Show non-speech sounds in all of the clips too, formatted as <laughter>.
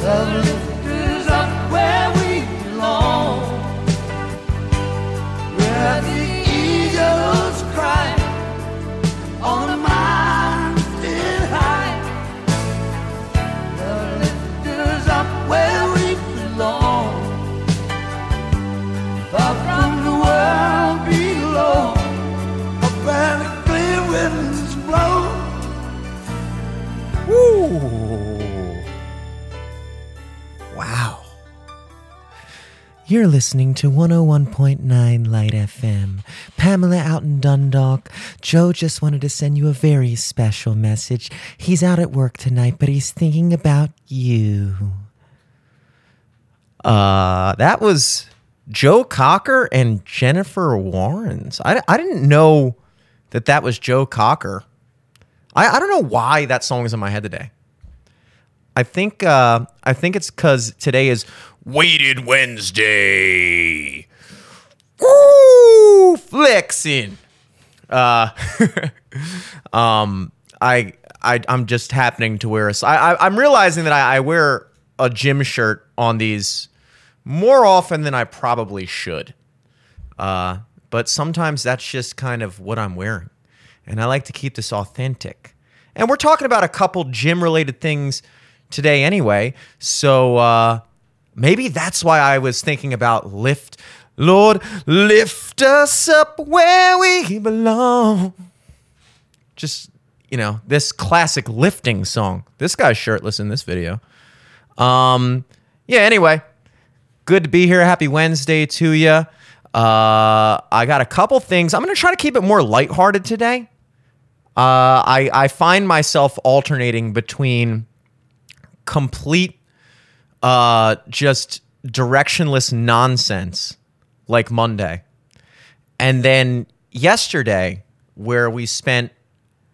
The You're listening to 101.9 Light FM. Pamela out in Dundalk. Joe just wanted to send you a very special message. He's out at work tonight, but he's thinking about you. Uh, that was Joe Cocker and Jennifer Warnes. I, I didn't know that that was Joe Cocker. I, I don't know why that song is in my head today. I think uh, I think it's because today is Weighted Wednesday. Woo, flexing. Uh, <laughs> um, I I I'm just happening to wear a. I, I I'm realizing that I, I wear a gym shirt on these more often than I probably should. Uh, but sometimes that's just kind of what I'm wearing. And I like to keep this authentic. And we're talking about a couple gym related things today anyway. So uh, maybe that's why I was thinking about lift. Lord, lift us up where we belong. Just, you know, this classic lifting song. This guy's shirtless in this video. Um, yeah, anyway, good to be here. Happy Wednesday to you. Uh, I got a couple things. I'm going to try to keep it more lighthearted today. Uh, I, I find myself alternating between complete, uh, just directionless nonsense like Monday, and then yesterday, where we spent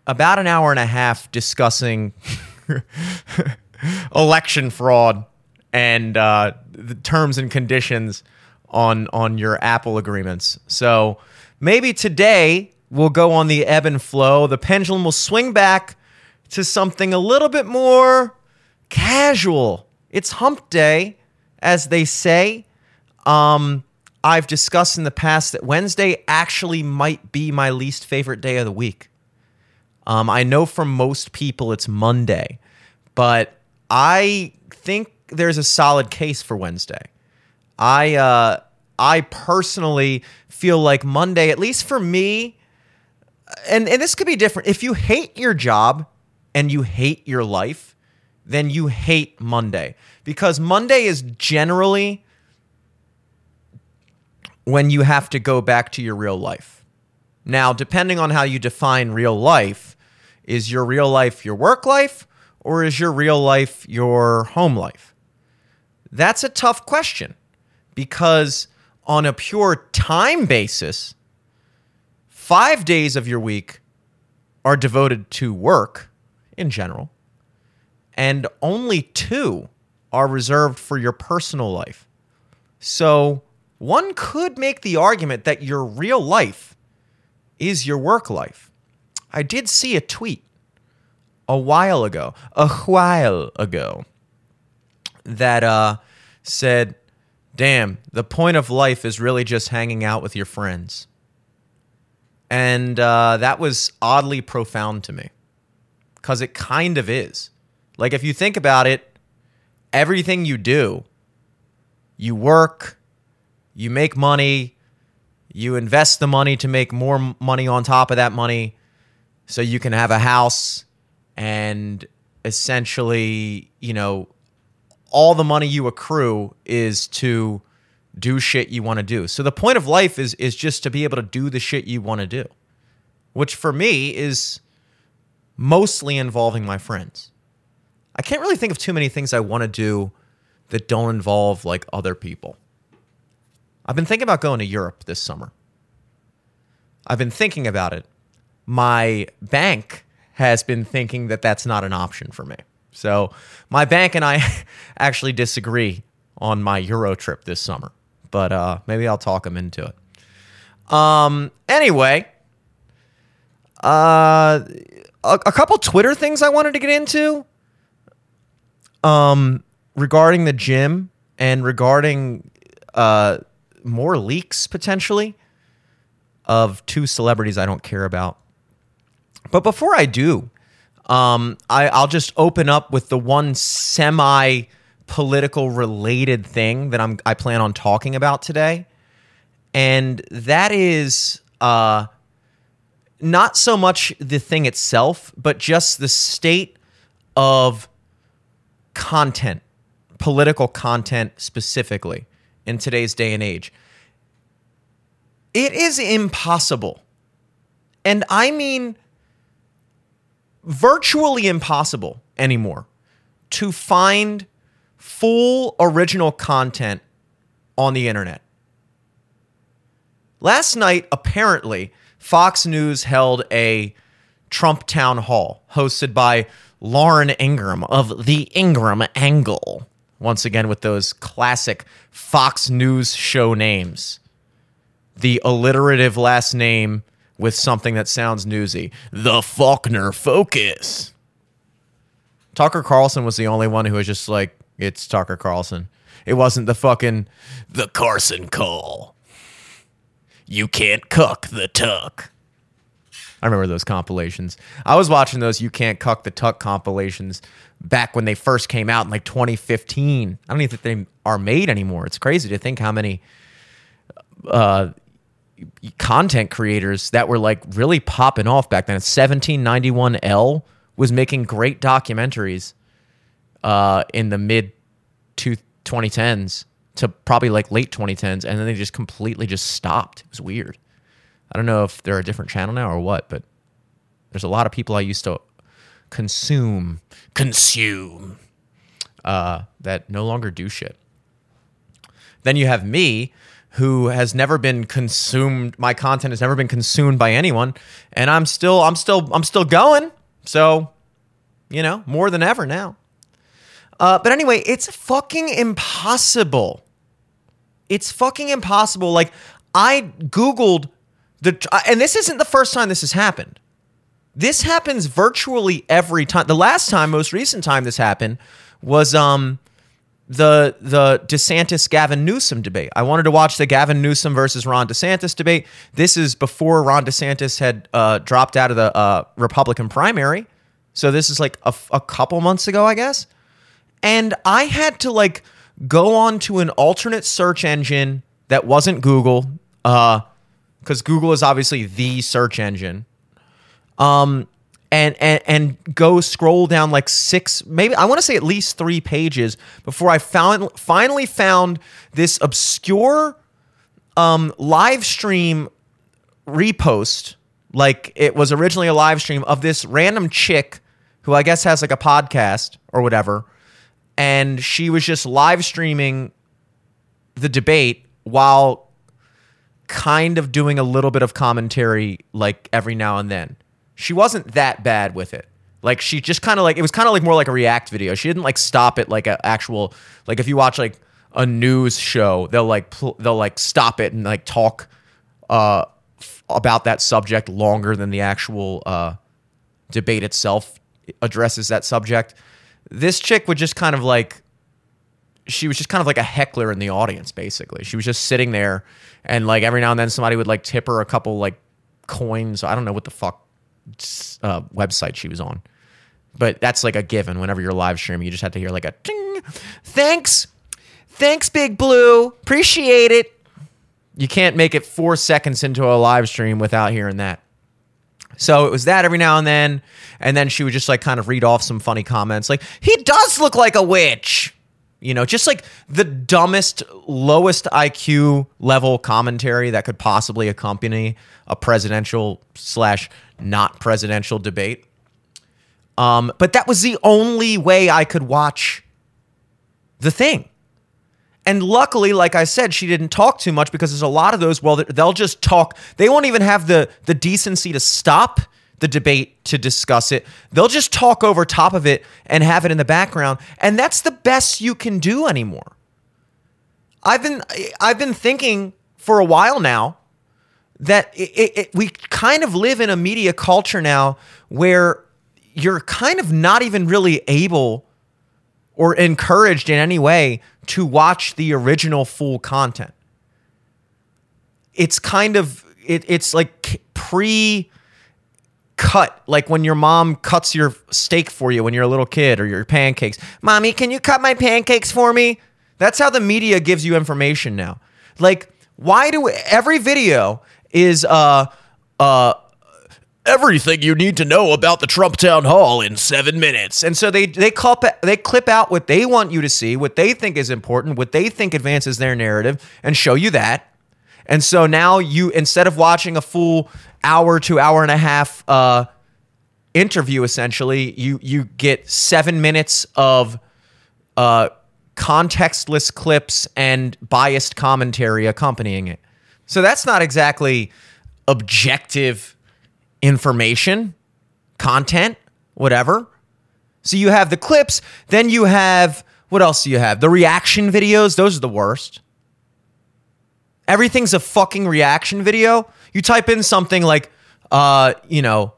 about an hour and a half discussing <laughs> election fraud and uh, the terms and conditions on on your Apple agreements. So maybe today we'll go on the ebb and flow. The pendulum will swing back to something a little bit more casual. It's hump day, as they say. Um, I've discussed in the past that Wednesday actually might be my least favorite day of the week. Um, I know for most people it's Monday, but I think there's a solid case for Wednesday. I uh, I personally feel like Monday, at least for me, and and this could be different. If you hate your job and you hate your life, then you hate Monday because Monday is generally when you have to go back to your real life. Now, depending on how you define real life, is your real life your work life or is your real life your home life? That's a tough question because on a pure time basis, five days of your week are devoted to work in general, and only two are reserved for your personal life. So one could make the argument that your real life is your work life. I did see a tweet a while ago, a while ago, that uh, said, damn, the point of life is really just hanging out with your friends. And uh, that was oddly profound to me because it kind of is. Like, if you think about it, everything you do, you work, you make money, you invest the money to make more money on top of that money so you can have a house and essentially, you know, all the money you accrue is to do shit you want to do. So the point of life is is just to be able to do the shit you want to do. Which for me is mostly involving my friends. I can't really think of too many things I want to do that don't involve like other people. I've been thinking about going to Europe this summer. I've been thinking about it. My bank has been thinking that that's not an option for me. So, my bank and I <laughs> actually disagree on my Euro trip this summer, but uh, maybe I'll talk them into it. Um, anyway, uh, a, a couple Twitter things I wanted to get into. Um, regarding the gym and regarding uh, more leaks potentially of two celebrities I don't care about. But before I do, um, I, I'll just open up with the one semi political related thing that I'm I plan on talking about today, and that is uh, not so much the thing itself, but just the state of content, political content specifically in today's day and age. It is impossible, and I mean virtually impossible anymore to find full original content on the internet. Last night, apparently, Fox News held a Trump town hall hosted by Lauren Ingraham of The Ingraham Angle. Once again, with those classic Fox News show names. The alliterative last name with something that sounds newsy. The Faulkner Focus. Tucker Carlson was the only one who was just like, it's Tucker Carlson. It wasn't the fucking the Carlson call. You can't cuck the tuck. I remember those compilations. I was watching those You Can't Cuck the Tuck compilations back when they first came out in like 2015. I don't even think they are made anymore. It's crazy to think how many uh, content creators that were like really popping off back then. 1791L was making great documentaries uh, in the mid two, 2010s to probably like late 2010s, and then they just completely just stopped. It was weird. I don't know if they're a different channel now or what, but there's a lot of people I used to consume, consume, uh, that no longer do shit. Then you have me, who has never been consumed. My content has never been consumed by anyone, and I'm still, I'm still, I'm still going. So, you know, more than ever now. Uh, but anyway, it's fucking impossible. It's fucking impossible. Like I googled the, and this isn't the first time this has happened. This happens virtually every time. The last time, most recent time this happened was um the the DeSantis Gavin Newsom debate. I wanted to watch the Gavin Newsom versus Ron DeSantis debate. This is before Ron DeSantis had uh, dropped out of the uh, Republican primary, so this is like a, a couple months ago, I guess. And I had to like go on to an alternate search engine that wasn't Google, uh, because Google is obviously the search engine. Um, and and and go scroll down like six, maybe I want to say at least three pages before I found finally found this obscure um, live stream repost. Like it was originally a live stream of this random chick who I guess has like a podcast or whatever, and she was just live streaming the debate while kind of doing a little bit of commentary like every now and then she wasn't that bad with it. Like she just kind of like it was kind of like more like a react video. She didn't like stop it like an actual like if you watch like a news show, they'll like pl- they'll like stop it and like talk uh f- about that subject longer than the actual uh debate itself addresses that subject. This chick would just kind of like she was just kind of like a heckler in the audience basically. She was just sitting there and like every now and then somebody would like tip her a couple like coins. I don't know what the fuck uh, website she was on. But that's like a given. Whenever you're live streaming, you just have to hear like a ting. Thanks. Thanks, Big Blue. Appreciate it. You can't make it four seconds into a live stream without hearing that. So it was that every now and then. And then she would just like kind of read off some funny comments like, he does look like a witch. You know, just like the dumbest, lowest IQ level commentary that could possibly accompany a presidential slash not presidential debate. Um, but that was the only way I could watch the thing. And luckily, like I said, she didn't talk too much because there's a lot of those. Well, they'll just talk. They won't even have the the decency to stop the debate to discuss it. They'll just talk over top of it and have it in the background, and that's the best you can do anymore. I've been I've been thinking for a while now that it, it, it, we kind of live in a media culture now where you're kind of not even really able or encouraged in any way to watch the original full content. It's kind of it, it's like pre cut like when your mom cuts your steak for you when you're a little kid or your pancakes. Mommy, can you cut my pancakes for me? That's how the media gives you information now. Like why do every video is uh uh everything you need to know about the Trump town hall in seven minutes. And so they they clip they clip out what they want you to see, what they think is important, what they think advances their narrative, and show you that. And so now you instead of watching a full hour to hour and a half uh, interview, essentially, you you get seven minutes of uh, contextless clips and biased commentary accompanying it. So that's not exactly objective information, content, whatever. So you have the clips, then you have what else do you have? The reaction videos, those are the worst. Everything's a fucking reaction video. You type in something like uh, you know,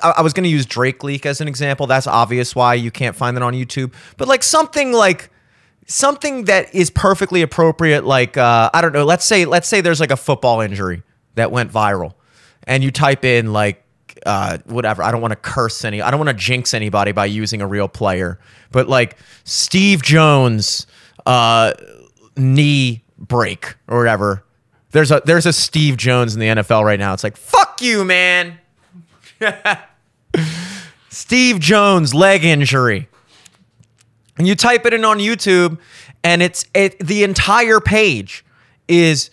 I, I was going to use Drake leak as an example. That's obvious why you can't find that on YouTube. But like something like something that is perfectly appropriate like uh, I don't know, let's say let's say there's like a football injury that went viral and you type in like uh, whatever. I don't want to curse any. I don't want to jinx anybody by using a real player. But like Steve Jones, uh, knee break or whatever. There's a there's a Steve Jones in the NFL right now. It's like fuck you, man. <laughs> Steve Jones leg injury. And you type it in on YouTube, and it's it, the entire page is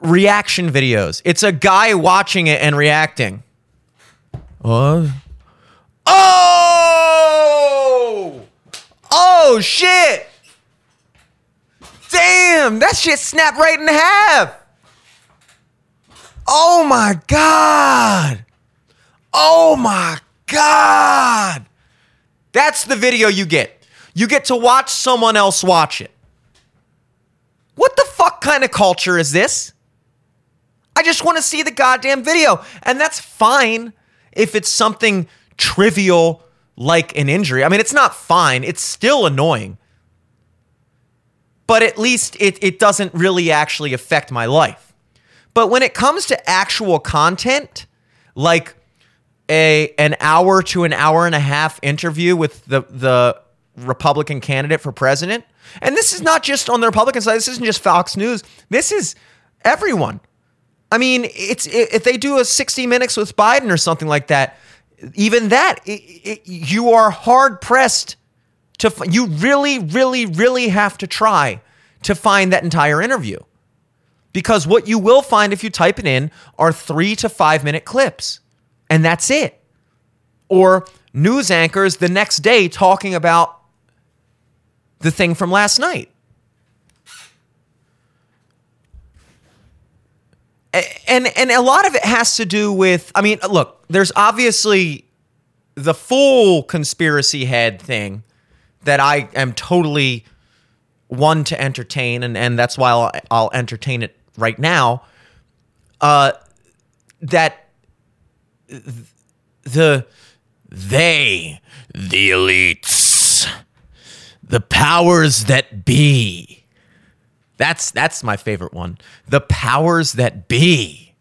reaction videos. It's a guy watching it and reacting. What? Oh! Oh shit! Damn, that shit snapped right in half. Oh my god. Oh my god. That's the video you get. You get to watch someone else watch it. What the fuck kind of culture is this? I just want to see the goddamn video. And that's fine if it's something trivial like an injury. I mean, it's not fine, it's still annoying. But at least it, it doesn't really actually affect my life. But when it comes to actual content, like a an hour to an hour and a half interview with the the Republican candidate for president, and this is not just on the Republican side. This isn't just Fox News. This is everyone. I mean, it's if they do a 60 minutes with Biden or something like that, even that it, it, you are hard pressed to you really really really have to try to find that entire interview. Because what you will find if you type it in are 3 to 5 minute clips. And that's it. Or news anchors the next day talking about the thing from last night. and and a lot of it has to do with I mean, look, there's obviously the full conspiracy head thing that I am totally one to entertain, and and that's why I'll, I'll entertain it right now. Uh, that the they the elites, the powers that be that's that's my favorite one. The powers that be.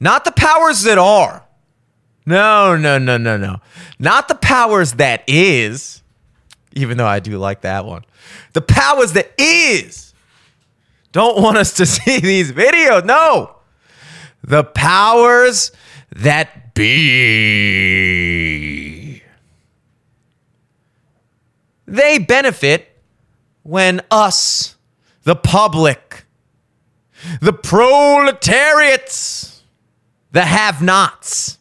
Not the powers that are. No, no, no, no, no. Not the powers that is. Even though I do like that one. The powers that is. Don't want us to <laughs> see these videos. No. The powers that be. They benefit when us the public, the proletariats, the have nots,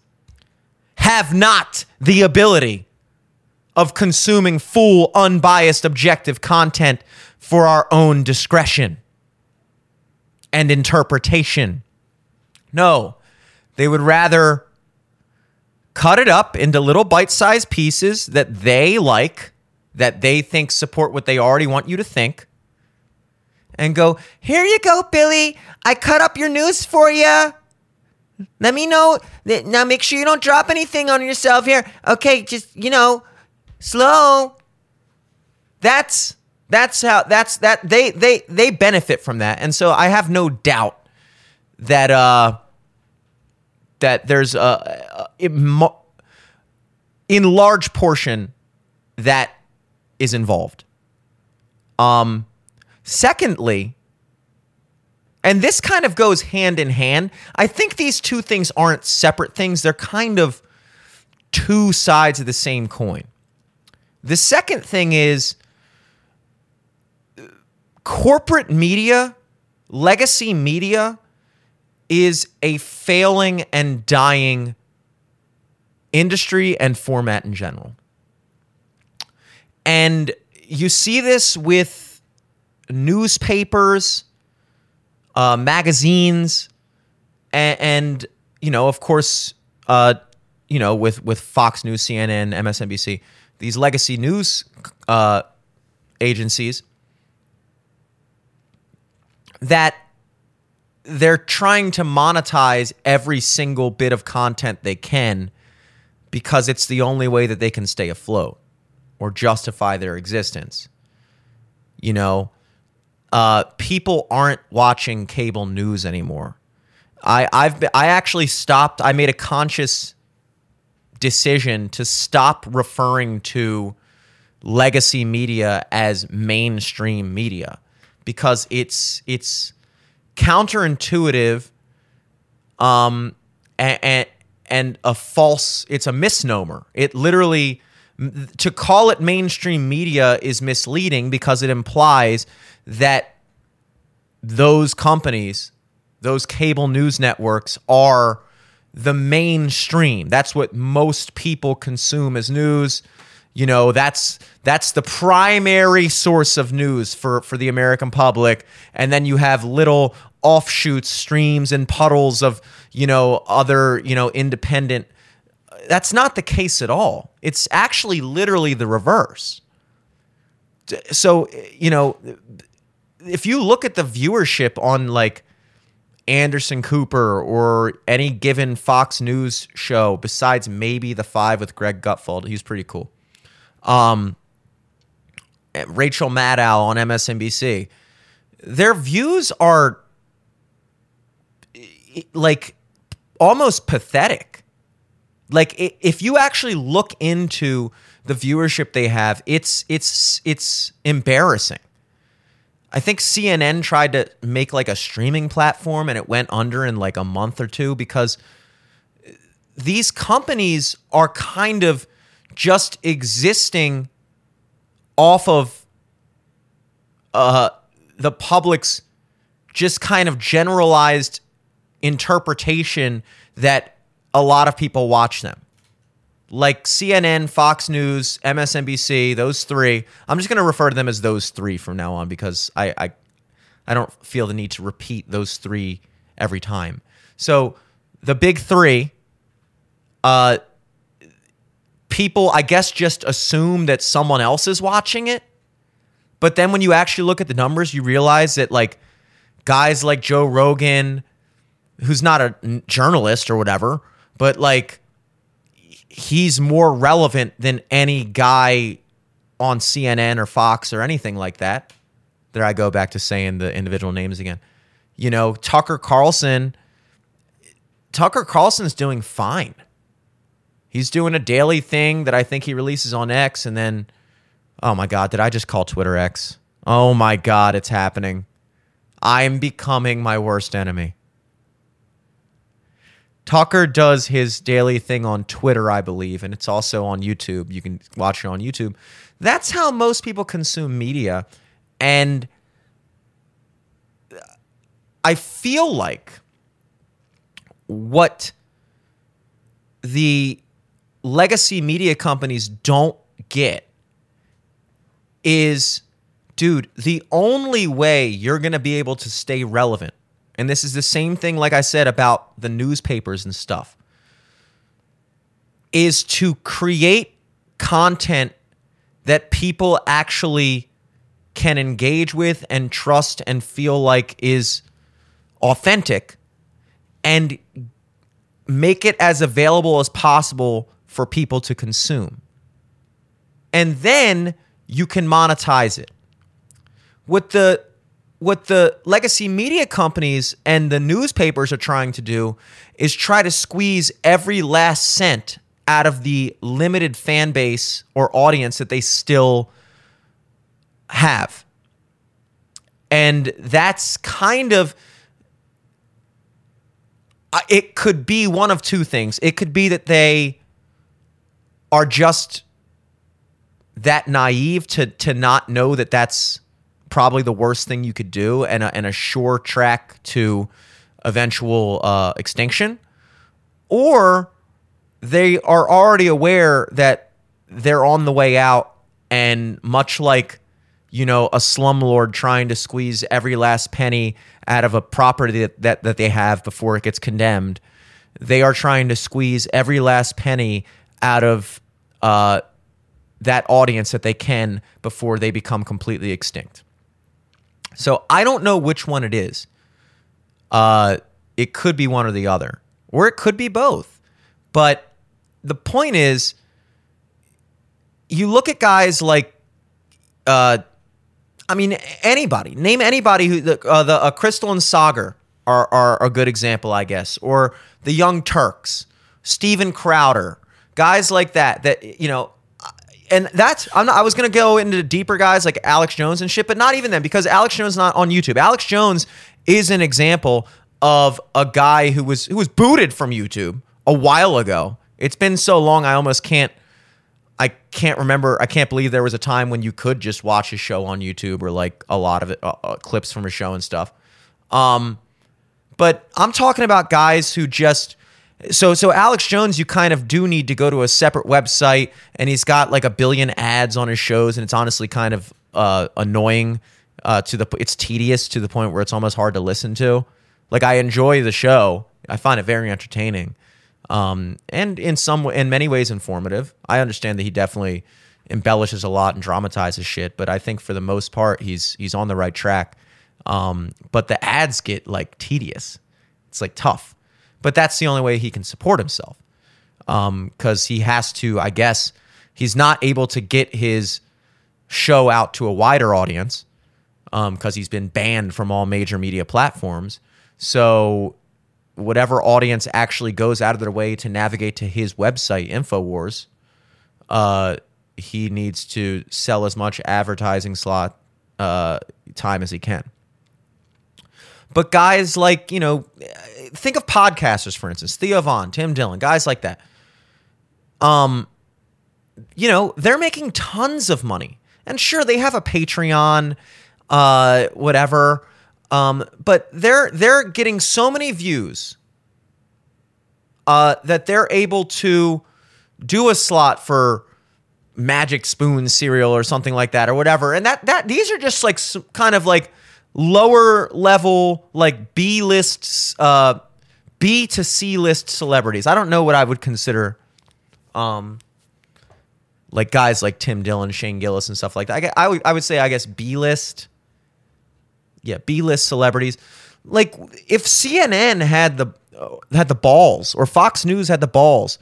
have not the ability of consuming full, unbiased, objective content for our own discretion and interpretation. No, they would rather cut it up into little bite sized pieces that they like, that they think support what they already want you to think, and go, Here you go, Billy. I cut up your news for you. Let me know. Now make sure you don't drop anything on yourself here. Okay, just, you know, slow. That's that's how that's that they they they benefit from that. And so I have no doubt that uh that there's a, a, in large portion that is involved. Um secondly, and this kind of goes hand in hand. I think these two things aren't separate things. They're kind of two sides of the same coin. The second thing is corporate media, legacy media is a failing and dying industry and format in general. And you see this with newspapers, uh, magazines, and, and, you know, of course, uh, you know, with with Fox News, CNN, MSNBC, these legacy news uh, agencies that they're trying to monetize every single bit of content they can because it's the only way that they can stay afloat or justify their existence. You know, uh, people aren't watching cable news anymore. I I've been, I actually stopped. I made a conscious decision to stop referring to legacy media as mainstream media because it's it's counterintuitive um and, and a false it's a misnomer. It literally to call it mainstream media is misleading because it implies that those companies those cable news networks are the mainstream. That's what most people consume as news. You know, that's that's the primary source of news for for the American public. And then you have little offshoots, streams and puddles of, you know, other, you know, independent that's not the case at all. It's actually literally the reverse. So, you know, if you look at the viewership on like Anderson Cooper or any given Fox News show besides maybe the five with Greg Gutfeld. He's pretty cool. Um, Rachel Maddow on MSNBC. Their views are like almost pathetic. Like if you actually look into the viewership they have, it's it's it's embarrassing. I think CNN tried to make like a streaming platform and it went under in like a month or two because these companies are kind of just existing off of uh, the public's just kind of generalized interpretation that a lot of people watch them like CNN, Fox News, MSNBC, those three. I'm just going to refer to them as those three from now on because I, I, I don't feel the need to repeat those three every time. So the big three, uh, people, I guess, just assume that someone else is watching it. But then when you actually look at the numbers, you realize that like guys like Joe Rogan, who's not a journalist or whatever, but like he's more relevant than any guy on CNN or Fox or anything like that. There I go back to saying the individual names again. You know, Tucker Carlson, Tucker Carlson's doing fine. He's doing a daily thing that I think he releases on X and then oh my god, did I just call Twitter X? Oh my god, it's happening. I'm becoming my worst enemy. Tucker does his daily thing on Twitter, I believe, and it's also on YouTube. You can watch it on YouTube. That's how most people consume media. And I feel like what the legacy media companies don't get is dude, the only way you're going to be able to stay relevant and this is the same thing, like I said, about the newspapers and stuff, is to create content that people actually can engage with and trust and feel like is authentic and make it as available as possible for people to consume. And then you can monetize it. What the what the legacy media companies and the newspapers are trying to do is try to squeeze every last cent out of the limited fan base or audience that they still have. And that's kind of uh, it could be one of two things. It could be that they are just that naive to to not know that that's probably the worst thing you could do and a, and a sure track to eventual uh, extinction, or they are already aware that they're on the way out, and much like you know a slumlord trying to squeeze every last penny out of a property that, that, that they have before it gets condemned, they are trying to squeeze every last penny out of uh, that audience that they can before they become completely extinct. So I don't know which one it is. Uh, it could be one or the other, or it could be both. But the point is, you look at guys like, uh, I mean, anybody. Name anybody who the uh, the uh, Krystal and Saagar are are a good example, I guess, or the Young Turks, Steven Crowder, guys like that. That you know, and that's I'm not, I was gonna go into deeper guys like Alex Jones and shit, but not even then because Alex Jones is not on YouTube. Alex Jones is an example of a guy who was who was booted from YouTube a while ago. It's been so long I almost can't I can't remember. I can't believe there was a time when you could just watch his show on YouTube or like a lot of it, uh, uh, clips from his show and stuff. Um, but I'm talking about guys who just so so Alex Jones, you kind of do need to go to a separate website, and he's got like a billion ads on his shows, and it's honestly kind of uh, annoying. Uh, to the it's tedious to the point where it's almost hard to listen to. Like I enjoy the show, I find it very entertaining, um, and in some in many ways informative. I understand that he definitely embellishes a lot and dramatizes shit, but I think for the most part he's he's on the right track. Um, but the ads get like tedious. It's like tough but that's the only way he can support himself. Because um, he has to i guess he's not able to get his show out to a wider audience because um, he's been banned from all major media platforms. So whatever audience actually goes out of their way to navigate to his website infowars uh, he needs to sell as much advertising slot uh, time as he can but guys like you know think of podcasters, for instance, Theo Von, Tim Dillon, guys like that. Um, you know, they're making tons of money. And sure, they have a Patreon, uh, whatever. Um, but they're they're getting so many views uh, that they're able to do a slot for Magic Spoon cereal or something like that or whatever. And that that these are just like kind of like lower level like B lists uh B to C list celebrities. I don't know what I would consider um like guys like Tim Dillon, Shane Gillis and stuff like that. I, I would say I guess B list. Yeah, B list celebrities. Like if CNN had the had the balls or Fox News had the balls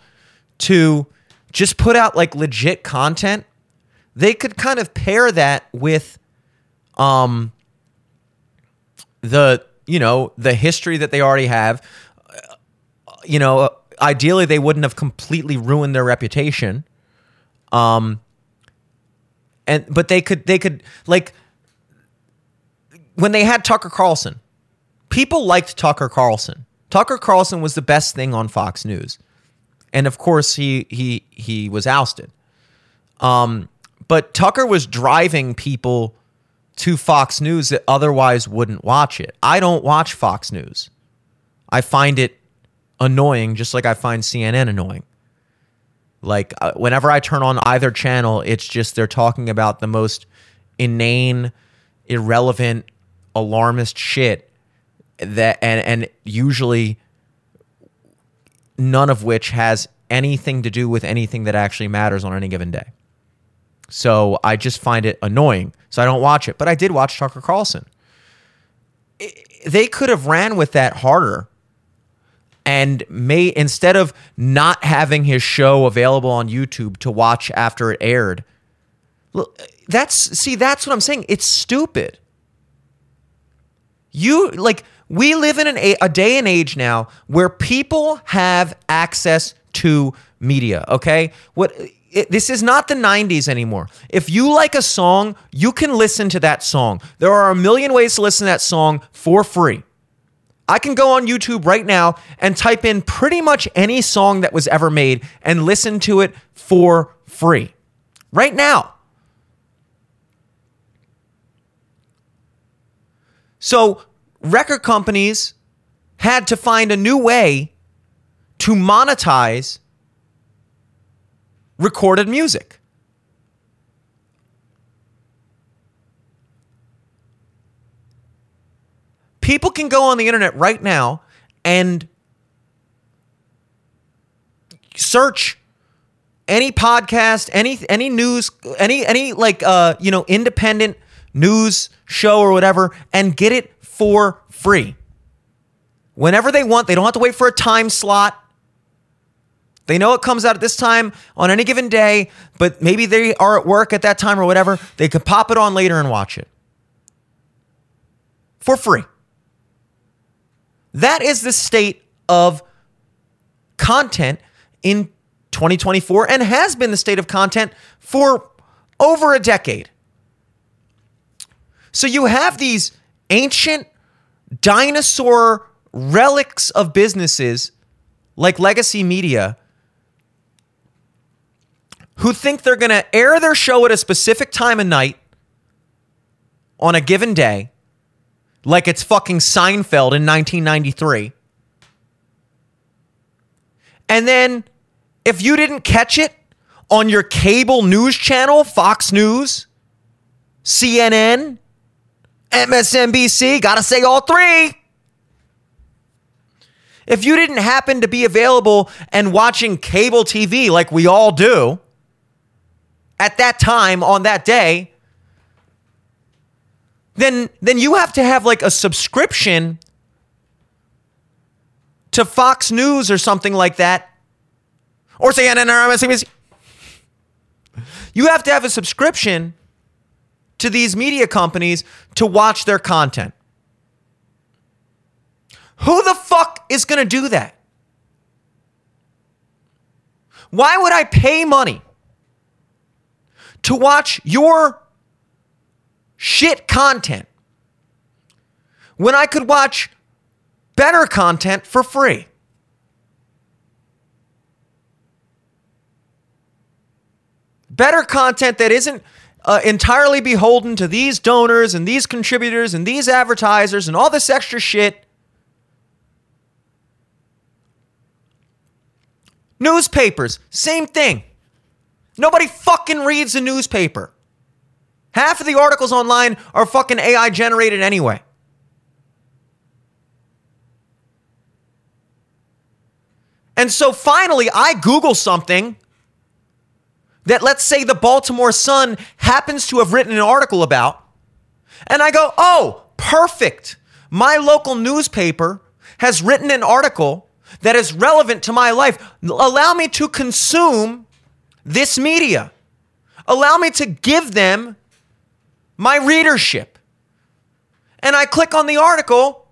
to just put out like legit content, they could kind of pair that with um the you know the history that they already have you know ideally they wouldn't have completely ruined their reputation. Um and but they could they could like when they had Tucker Carlson people liked Tucker Carlson. Tucker Carlson was the best thing on Fox News. And of course he he he was ousted. Um but Tucker was driving people to Fox News that otherwise wouldn't watch it. I don't watch Fox News. I find it annoying just like I find CNN annoying. Like uh, whenever I turn on either channel, it's just they're talking about the most inane, irrelevant, alarmist shit that and and usually none of which has anything to do with anything that actually matters on any given day. So I just find it annoying. So I don't watch it. But I did watch Tucker Carlson. It, they could have ran with that harder and made instead of not having his show available on YouTube to watch after it aired. Look, That's see, that's what I'm saying. It's stupid. You like we live in an, a, a day and age now where people have access to media. Okay, what it, this is not the 90s anymore. If you like a song, you can listen to that song. There are a million ways to listen to that song for free. I can go on YouTube right now and type in pretty much any song that was ever made and listen to it for free. Right now. So, record companies had to find a new way to monetize recorded music. People can go on the internet right now and search any podcast, any any news, any any like uh you know independent news show or whatever and get it for free. Whenever they want, they don't have to wait for a time slot. They know it comes out at this time on any given day, but maybe they are at work at that time or whatever. They could pop it on later and watch it for free. That is the state of content in 2024 and has been the state of content for over a decade. So you have these ancient dinosaur relics of businesses like Legacy Media who think they're going to air their show at a specific time of night on a given day, like it's fucking Seinfeld in 1993. And then if you didn't catch it on your cable news channel, Fox News, CNN, MSNBC, gotta say all three. If you didn't happen to be available and watching cable TV like we all do, at that time on that day, then then you have to have like a subscription to Fox News or something like that, or CNN or MSNBC. You have to have a subscription to these media companies to watch their content. Who the fuck is going to do that? Why would I pay money to watch your shit content when I could watch better content for free? Better content that isn't uh, entirely beholden to these donors and these contributors and these advertisers and all this extra shit. Newspapers, same thing. Nobody fucking reads a newspaper. Half of the articles online are fucking AI generated anyway. And so finally, I Google something that, let's say, the Baltimore Sun happens to have written an article about. And I go, oh, perfect. My local newspaper has written an article that is relevant to my life. Allow me to consume this media. Allow me to give them my readership. And I click on the article,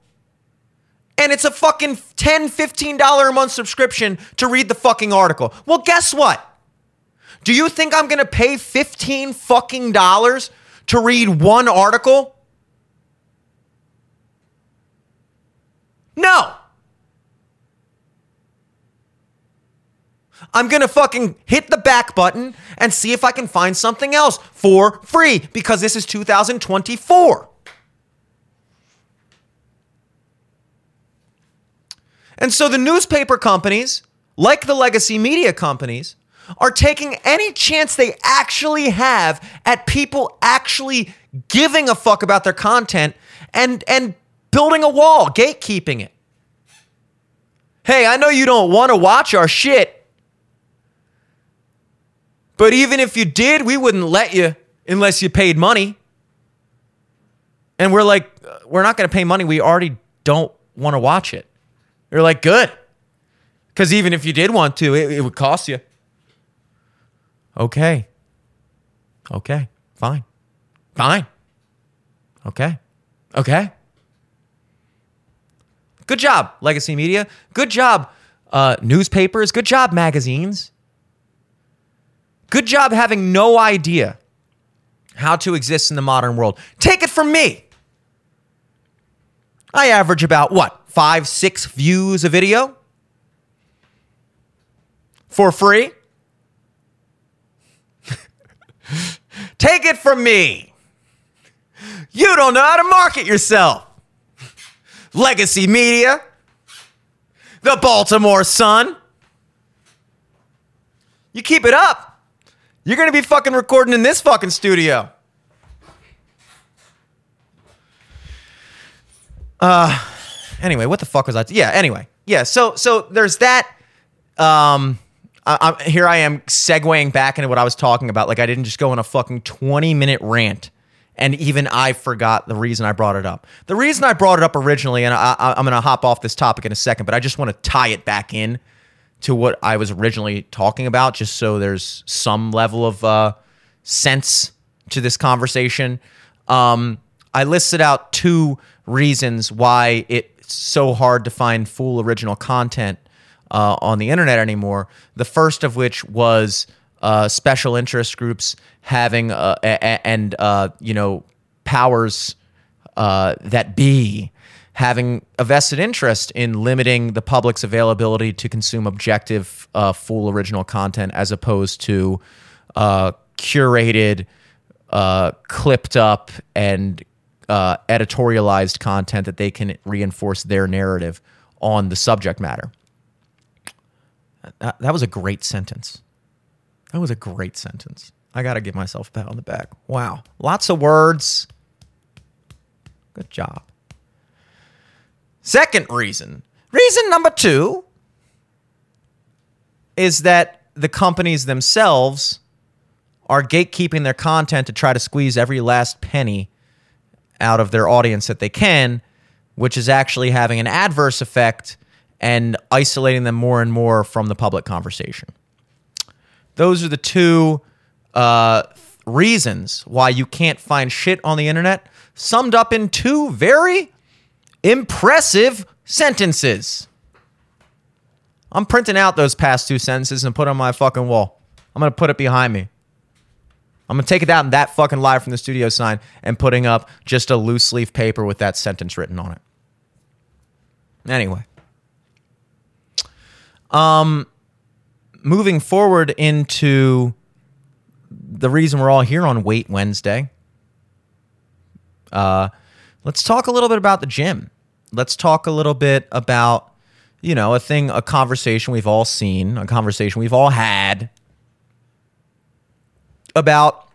and it's a fucking $10, $15 a month subscription to read the fucking article. Well, guess what? Do you think I'm gonna pay 15 fucking dollars to read one article? No. I'm gonna fucking hit the back button and see if I can find something else for free because this is 2024. And so the newspaper companies, like the legacy media companies, are taking any chance they actually have at people actually giving a fuck about their content and and building a wall, gatekeeping it. Hey, I know you don't want to watch our shit. But even if you did, we wouldn't let you unless you paid money. And we're like, we're not going to pay money. We already don't want to watch it. They're like, good. Because even if you did want to, it, it would cost you. Okay. Okay. Fine. Fine. Okay. Okay. Good job, legacy media. Good job, uh, newspapers. Good job, magazines. Good job having no idea how to exist in the modern world. Take it from me. I average about what, five, six views a video for free? <laughs> Take it from me. You don't know how to market yourself. Legacy Media, the Baltimore Sun. You keep it up. You're going to be fucking recording in this fucking studio. Uh anyway, what the fuck was I? yeah, anyway. Yeah, so so there's that um I, I, here I am segueing back into what I was talking about. Like I didn't just go on a fucking 20 minute rant, and even I forgot the reason I brought it up. The reason I brought it up originally, and I, I, I'm to hop off this topic in a second, but I just want to tie it back in to what I was originally talking about, just so there's some level of uh, sense to this conversation. Um, I listed out two reasons why it's so hard to find full original content uh, on the internet anymore. The first of which was uh, special interest groups having uh, a- a- and uh, you know powers uh, that be having a vested interest in limiting the public's availability to consume objective, uh, full original content as opposed to uh, curated, uh, clipped up, and uh, editorialized content that they can reinforce their narrative on the subject matter. That, that was a great sentence. That was a great sentence. I got to give myself a pat on the back. Wow. Lots of words. Good job. Second reason. Reason number two is that the companies themselves are gatekeeping their content to try to squeeze every last penny out of their audience that they can, which is actually having an adverse effect and isolating them more and more from the public conversation. Those are the two uh, reasons why you can't find shit on the internet, summed up in two very impressive sentences. I'm printing out those past two sentences and put on my fucking wall. I'm gonna put it behind me. I'm gonna take it out in that fucking live from the studio sign and putting up just a loose leaf paper with that sentence written on it. Anyway. Um moving forward into the reason we're all here on Weight Wednesday. Uh let's talk a little bit about the gym. Let's talk a little bit about you know, a thing, a conversation we've all seen, a conversation we've all had about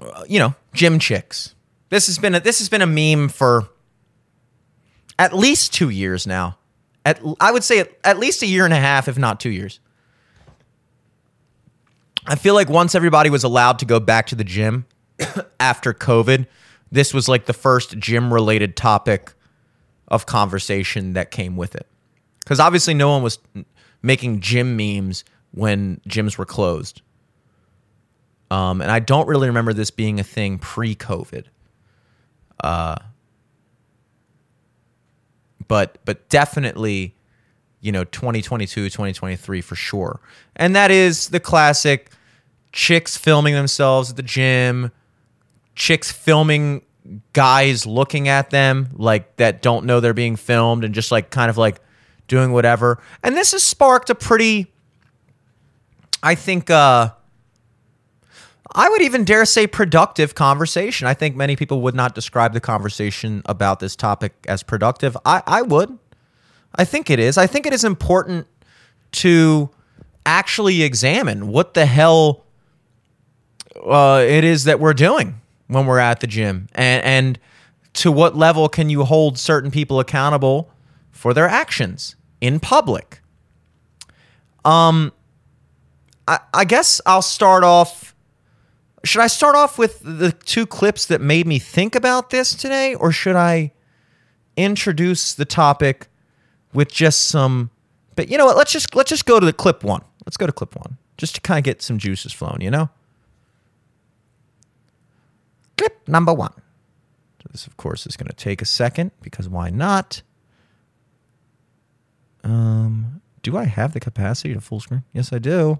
uh, you know, gym chicks. This has been a, this has been a meme for at least 2 years now. At I would say at, at least a year and a half if not 2 years. I feel like once everybody was allowed to go back to the gym <coughs> after COVID, this was like the first gym related topic of conversation that came with it. Because obviously, no one was making gym memes when gyms were closed. Um, and I don't really remember this being a thing pre COVID. Uh, but but definitely, you know, 2022, 2023 for sure. And that is the classic chicks filming themselves at the gym, chicks filming guys looking at them like that don't know they're being filmed and just like kind of like doing whatever. And this has sparked a pretty I think uh I would even dare say productive conversation. I think many people would not describe the conversation about this topic as productive. I, I would. I think it is. I think it is important to actually examine what the hell uh, it is that we're doing when we're at the gym and, and to what level can you hold certain people accountable for their actions in public. Um, I, I guess I'll start off should I start off with the two clips that made me think about this today, or should I introduce the topic with just some? But you know what? Let's just let's just go to the clip one. Let's go to clip one, just to kind of get some juices flowing. You know. Clip number one. So this, of course, is going to take a second because why not? Um, do I have the capacity to full screen? Yes, I do.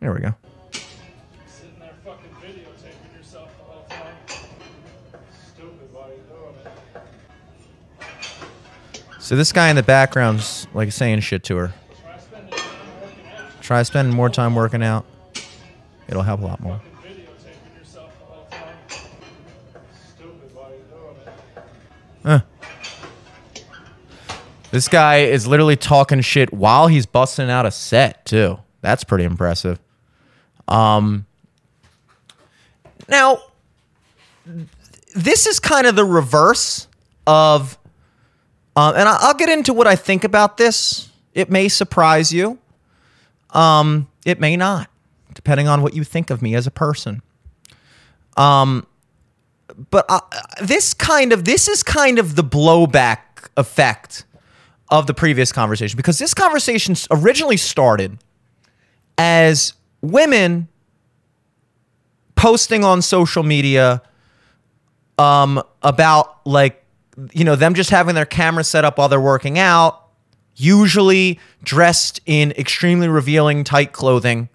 There we go. Sitting there fucking videotaping yourself the whole time. Stupid while you're doing it. So this guy in the background's like saying shit to her. Try spending time working out. Try spending more time working out. It'll help a lot more. This guy is literally talking shit while he's busting out a set too. That's pretty impressive. Um now this is kind of the reverse of um, and I'll get into what I think about this. It may surprise you. Um, it may not, depending on what you think of me as a person. Um, but uh, this kind of this is kind of the blowback effect of the previous conversation because this conversation originally started as women posting on social media um, about like you know them just having their camera set up while they're working out usually dressed in extremely revealing tight clothing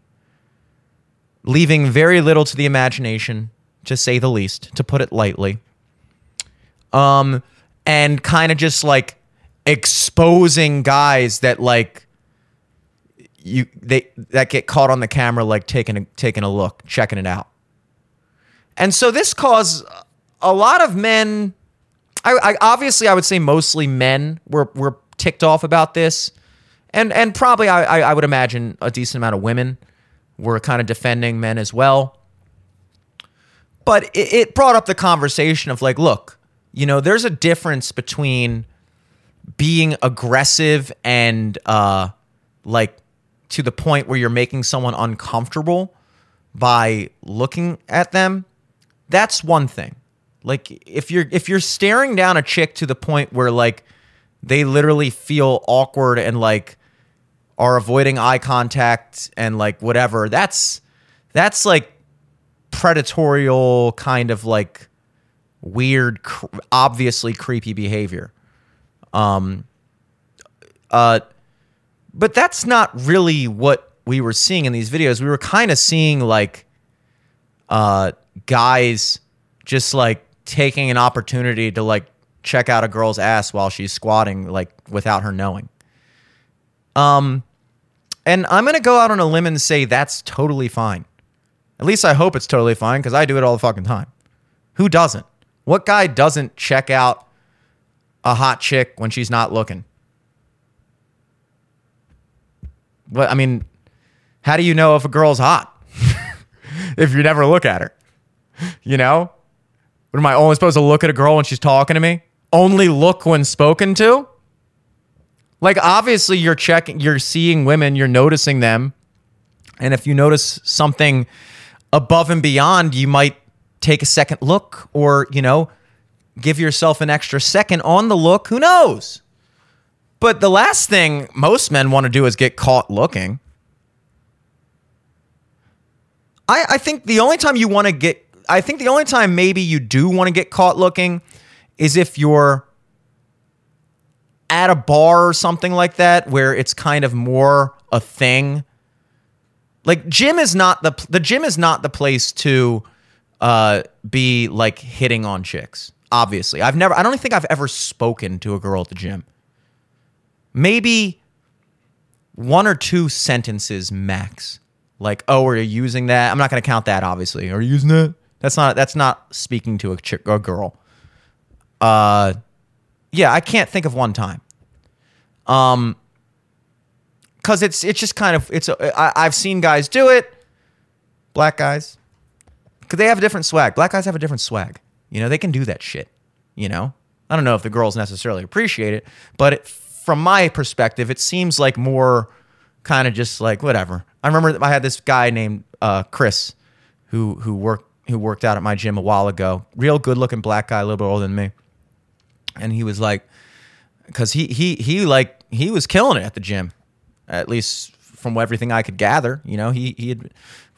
leaving very little to the imagination to say the least to put it lightly um and kind of just like exposing guys that like you they that get caught on the camera like taking a taking a look checking it out and so this caused a lot of men I, I obviously I would say mostly men were were ticked off about this, and and probably I I, I would imagine a decent amount of women were kind of defending men as well. But it, it brought up the conversation of like, look, you know, there's a difference between being aggressive and uh like to the point where you're making someone uncomfortable by looking at them. That's one thing. Like if you're if you're staring down a chick to the point where like they literally feel awkward and like are avoiding eye contact and like whatever that's that's like predatorial kind of like weird cr- obviously creepy behavior um uh but that's not really what we were seeing in these videos we were kind of seeing like uh guys just like taking an opportunity to like check out a girl's ass while she's squatting like without her knowing. Um and I'm going to go out on a limb and say that's totally fine. At least I hope it's totally fine cuz I do it all the fucking time. Who doesn't? What guy doesn't check out a hot chick when she's not looking? What I mean, how do you know if a girl's hot? <laughs> if you never look at her? You know? What am I only supposed to look at a girl when she's talking to me? Only look when spoken to? Like obviously you're checking you're seeing women, you're noticing them. And if you notice something above and beyond, you might take a second look or, you know, give yourself an extra second on the look, who knows? But the last thing most men want to do is get caught looking. I, I think the only time you want to get, I think the only time maybe you do want to get caught looking is if you're at a bar or something like that where it's kind of more a thing. Like gym is not the the gym is not the place to uh, be like hitting on chicks. Obviously, I've never. I don't think I've ever spoken to a girl at the gym. Maybe one or two sentences max. Like, oh, are you using that? I'm not going to count that. Obviously, are you using that? That's not. That's not speaking to a chick or girl. Uh, yeah, I can't think of one time. Um, because it's it's just kind of it's. A, I, I've seen guys do it. Black guys, because they have a different swag. Black guys have a different swag. You know, they can do that shit. You know, I don't know if the girls necessarily appreciate it, but it, from my perspective, it seems like more kind of just like whatever. I remember I had this guy named uh, Chris, who who worked who worked out at my gym a while ago. Real good looking black guy, a little bit older than me, and he was like, because he he he like he was killing it at the gym, at least from everything I could gather. You know, he he had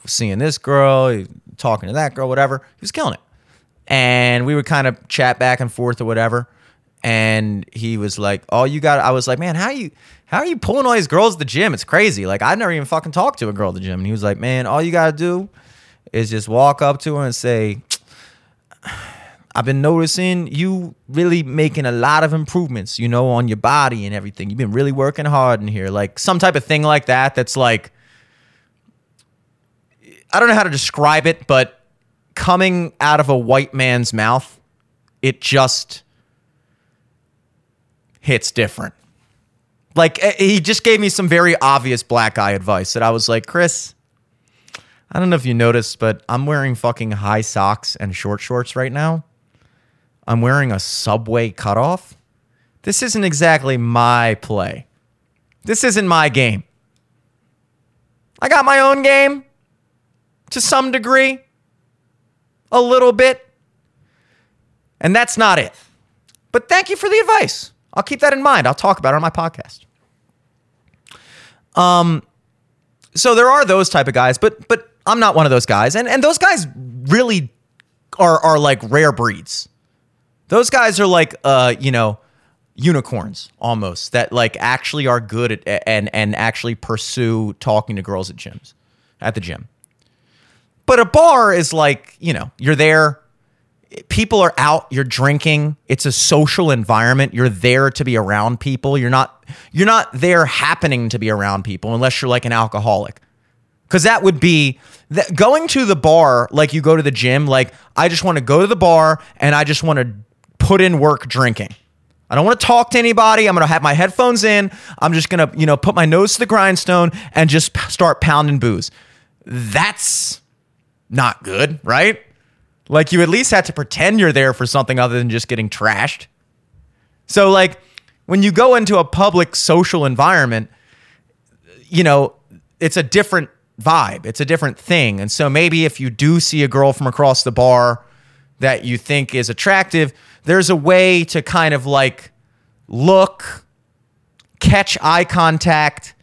seeing this girl, talking to that girl, whatever. He was killing it. And we would kind of chat back and forth or whatever. And he was like, "Oh, you got." I was like, "Man, how you how are you pulling all these girls at the gym? It's crazy. Like I never even fucking talked to a girl at the gym." And he was like, "Man, all you got to do is just walk up to her and say." I've been noticing you really making a lot of improvements, you know, on your body and everything. You've been really working hard in here. Like some type of thing like that that's like I don't know how to describe it, but coming out of a white man's mouth, it just hits different. Like eh, he just gave me some very obvious black guy advice that I was like, Chris, I don't know if you noticed, but I'm wearing fucking high socks and short shorts right now. I'm wearing a subway cutoff. This isn't exactly my play. This isn't my game. I got my own game to some degree, a little bit. And that's not it. But thank you for the advice. I'll keep that in mind. I'll talk about it on my podcast. Um, so there are those type of guys, but but I'm not one of those guys, and and those guys really are are like rare breeds. Those guys are like uh you know unicorns almost that like actually are good at and and actually pursue talking to girls at gyms at the gym. But a bar is like, you know, you're there, people are out, you're drinking, it's a social environment. You're there to be around people. You're not you're not there happening to be around people unless you're like an alcoholic. Cuz that would be that going to the bar like you go to the gym, like I just want to go to the bar and I just want to put in work drinking. I don't want to talk to anybody. I'm going to have my headphones in. I'm just going to, you know, put my nose to the grindstone and just start pounding booze. That's not good, right? Like you at least had to pretend you're there for something other than just getting trashed. So like when you go into a public social environment, you know, it's a different vibe. It's a different thing. And so maybe if you do see a girl from across the bar that you think is attractive, there's a way to kind of like look, catch eye contact,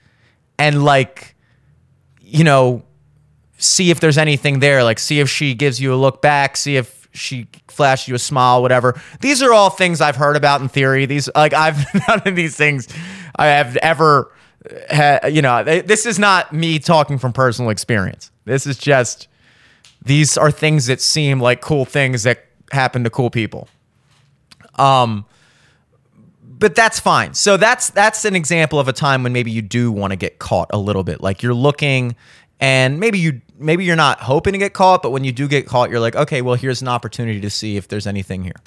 and like, you know, see if there's anything there. Like, see if she gives you a look back, see if she flashes you a smile, whatever. These are all things I've heard about in theory. These, like, I've <laughs> none of these things I have ever, ha, you know, this is not me talking from personal experience. This is just, these are things that seem like cool things that happen to cool people. Um, but that's fine. So that's that's an example of a time when maybe you do want to get caught a little bit. Like you're looking and maybe you maybe you're not hoping to get caught, but when you do get caught, you're like, okay, well, here's an opportunity to see if there's anything here.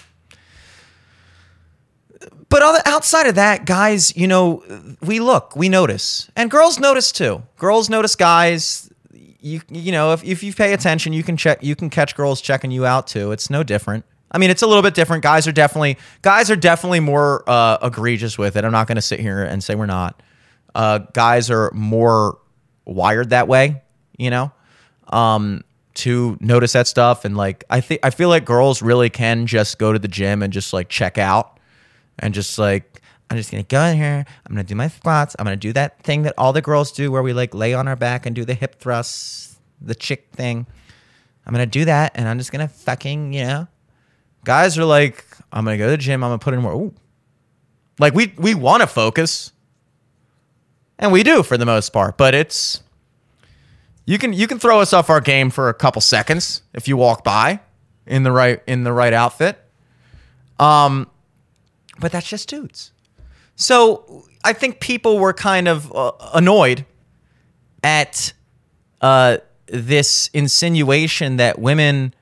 But outside of that, guys, you know, we look, we notice, and girls notice too. Girls notice guys. You you know, if if you pay attention, you can check, you can catch girls checking you out too. It's no different. I mean, it's a little bit different. Guys are definitely guys are definitely more uh, egregious with it. I'm not going to sit here and say we're not. Uh, guys are more wired that way, you know, um, to notice that stuff. And like, I think I feel like girls really can just go to the gym and just like check out and just like. I'm just gonna go in here. I'm gonna do my squats. I'm gonna do that thing that all the girls do, where we like lay on our back and do the hip thrusts, the chick thing. I'm gonna do that, and I'm just gonna fucking, you know, guys are like, I'm gonna go to the gym. I'm gonna put in more. Ooh, like we we want to focus, and we do for the most part. But it's you can you can throw us off our game for a couple seconds if you walk by in the right in the right outfit. Um, but that's just dudes. So I think people were kind of uh, annoyed at uh, this insinuation that women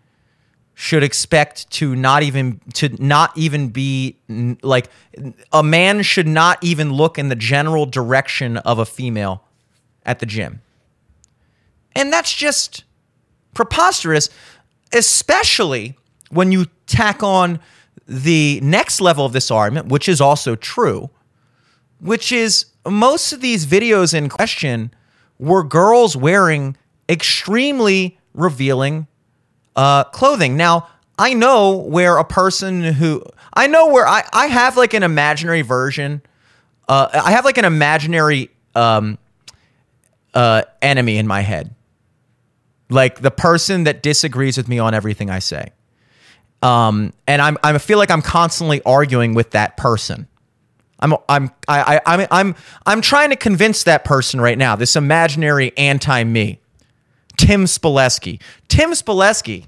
should expect to not even to not even be like a man should not even look in the general direction of a female at the gym. And that's just preposterous, especially when you tack on the next level of this argument, which is also true, which is most of these videos in question were girls wearing extremely revealing uh, clothing. Now, I know where a person who I know where I, I have like an imaginary version. Uh, I have like an imaginary um, uh, enemy in my head. like the person that disagrees with me on everything I say. Um, and I'm I feel like I'm constantly arguing with that person. I'm I'm I, I I'm I'm I'm trying to convince that person right now. This imaginary anti me, Tim Spileski. Tim Spileski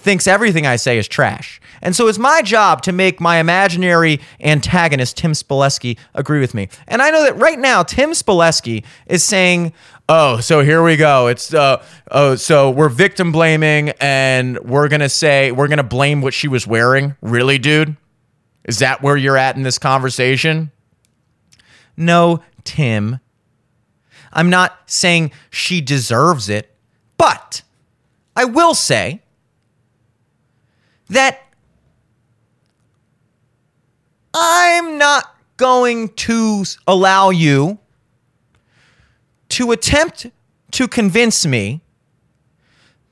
thinks everything I say is trash. And so it's my job to make my imaginary antagonist, Tim Spileski, agree with me. And I know that right now, Tim Spileski is saying, oh, so here we go. It's, uh, oh, so we're victim blaming and we're going to say, we're going to blame what she was wearing. Really, dude? Is that where you're at in this conversation? No, Tim. I'm not saying she deserves it, but I will say that I'm not going to allow you to attempt to convince me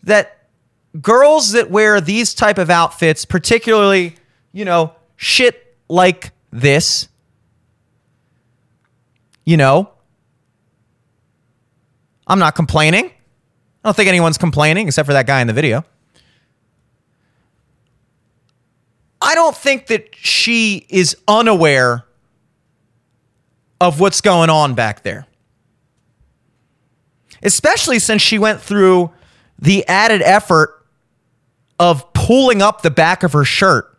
that girls that wear these type of outfits, particularly, you know, shit like this, you know, I'm not complaining. I don't think anyone's complaining except for that guy in the video. I don't think that she is unaware of what's going on back there. Especially since she went through the added effort of pulling up the back of her shirt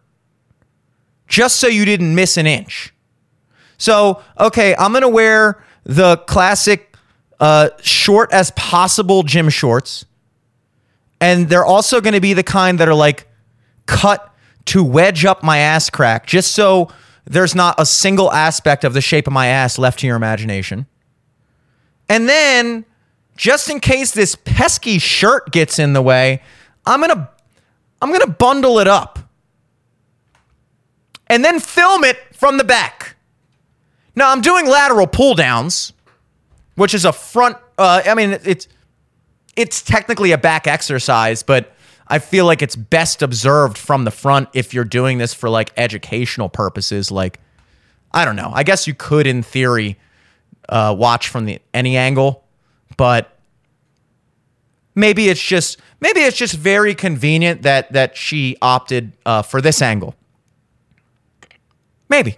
just so you didn't miss an inch. So, okay, I'm going to wear the classic uh, short as possible gym shorts. And they're also going to be the kind that are like cut to wedge up my ass crack just so there's not a single aspect of the shape of my ass left to your imagination. And then, just in case this pesky shirt gets in the way, I'm going to I'm going to bundle it up. And then film it from the back. Now, I'm doing lateral pull downs, which is a front uh, I mean it's it's technically a back exercise, but I feel like it's best observed from the front if you're doing this for like educational purposes. Like, I don't know. I guess you could, in theory, uh, watch from the any angle, but maybe it's just maybe it's just very convenient that that she opted uh, for this angle. Maybe.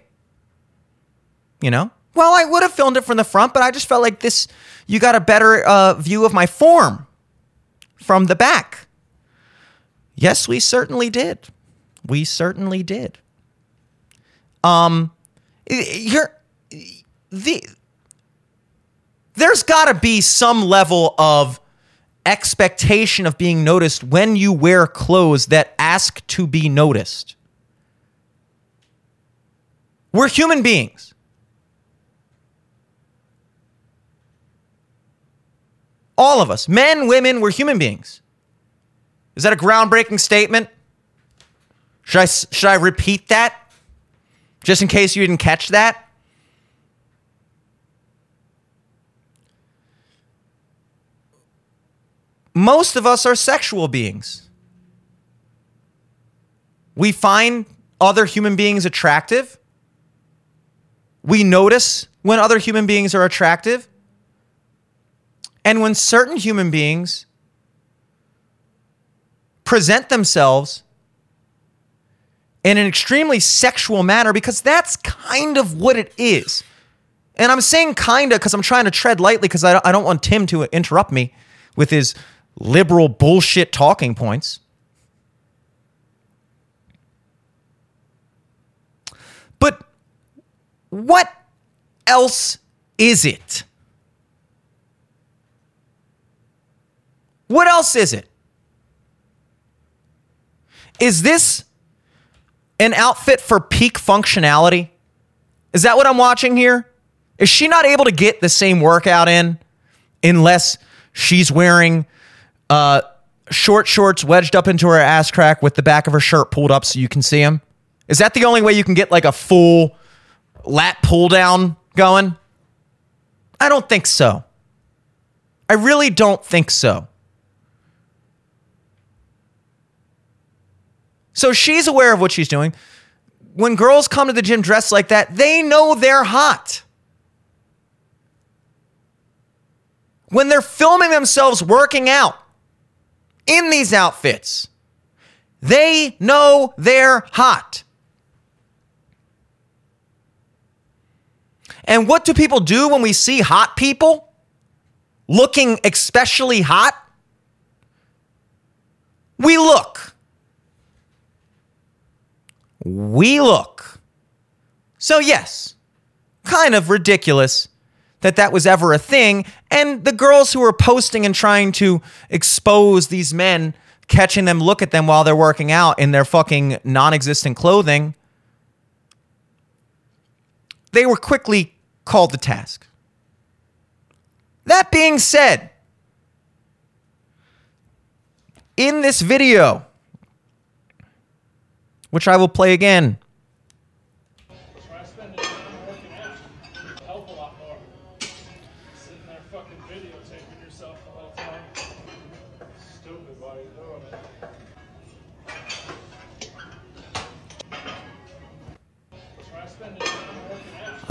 You know. Well, I would have filmed it from the front, but I just felt like this. You got a better uh, view of my form from the back. Yes, we certainly did. We certainly did. Um, you're the there's got to be some level of expectation of being noticed when you wear clothes that ask to be noticed. We're human beings. All of us, men, women, we're human beings. Is that a groundbreaking statement? Should I, should I repeat that? Just in case you didn't catch that? Most of us are sexual beings. We find other human beings attractive. We notice when other human beings are attractive. And when certain human beings present themselves in an extremely sexual manner because that's kind of what it is. And I'm saying kinda because I'm trying to tread lightly because I don't want Tim to interrupt me with his liberal bullshit talking points. But what else is it? What else is it? Is this an outfit for peak functionality? Is that what I'm watching here? Is she not able to get the same workout in unless she's wearing uh, short shorts wedged up into her ass crack with the back of her shirt pulled up so you can see them? Is that the only way you can get like a full lat pull down going? I don't think so. I really don't think so. So she's aware of what she's doing. When girls come to the gym dressed like that, they know they're hot. when they're filming themselves working out in these outfits. They know they're hot. And what do people do when we see hot people looking especially hot? We look. We look. So, yes, kind of ridiculous that that was ever a thing. And the girls who were posting and trying to expose these men, catching them look at them while they're working out in their fucking non existent clothing, they were quickly called to task. That being said, in this video, which I will play again,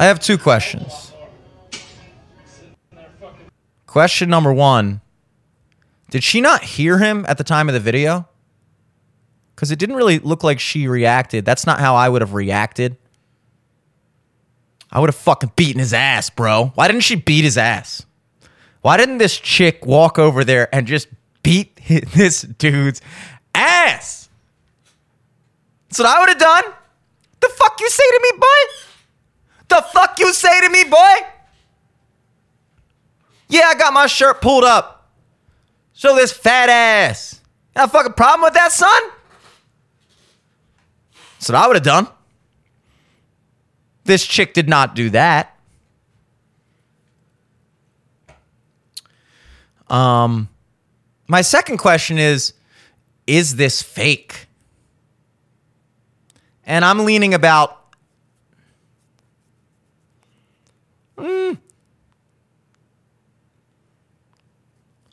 I have two questions. Question number one Did she not hear him at the time of the video? Because it didn't really look like she reacted. That's not how I would have reacted. I would have fucking beaten his ass, bro. Why didn't she beat his ass? Why didn't this chick walk over there and just beat hi- <laughs> this dude's ass? That's what I would have done. The fuck you say to me, boy? The fuck you say to me, boy? Yeah, I got my shirt pulled up. Show this fat ass. Got a fucking problem with that, son? That's what I would have done. This chick did not do that. Um, my second question is Is this fake? And I'm leaning about I'm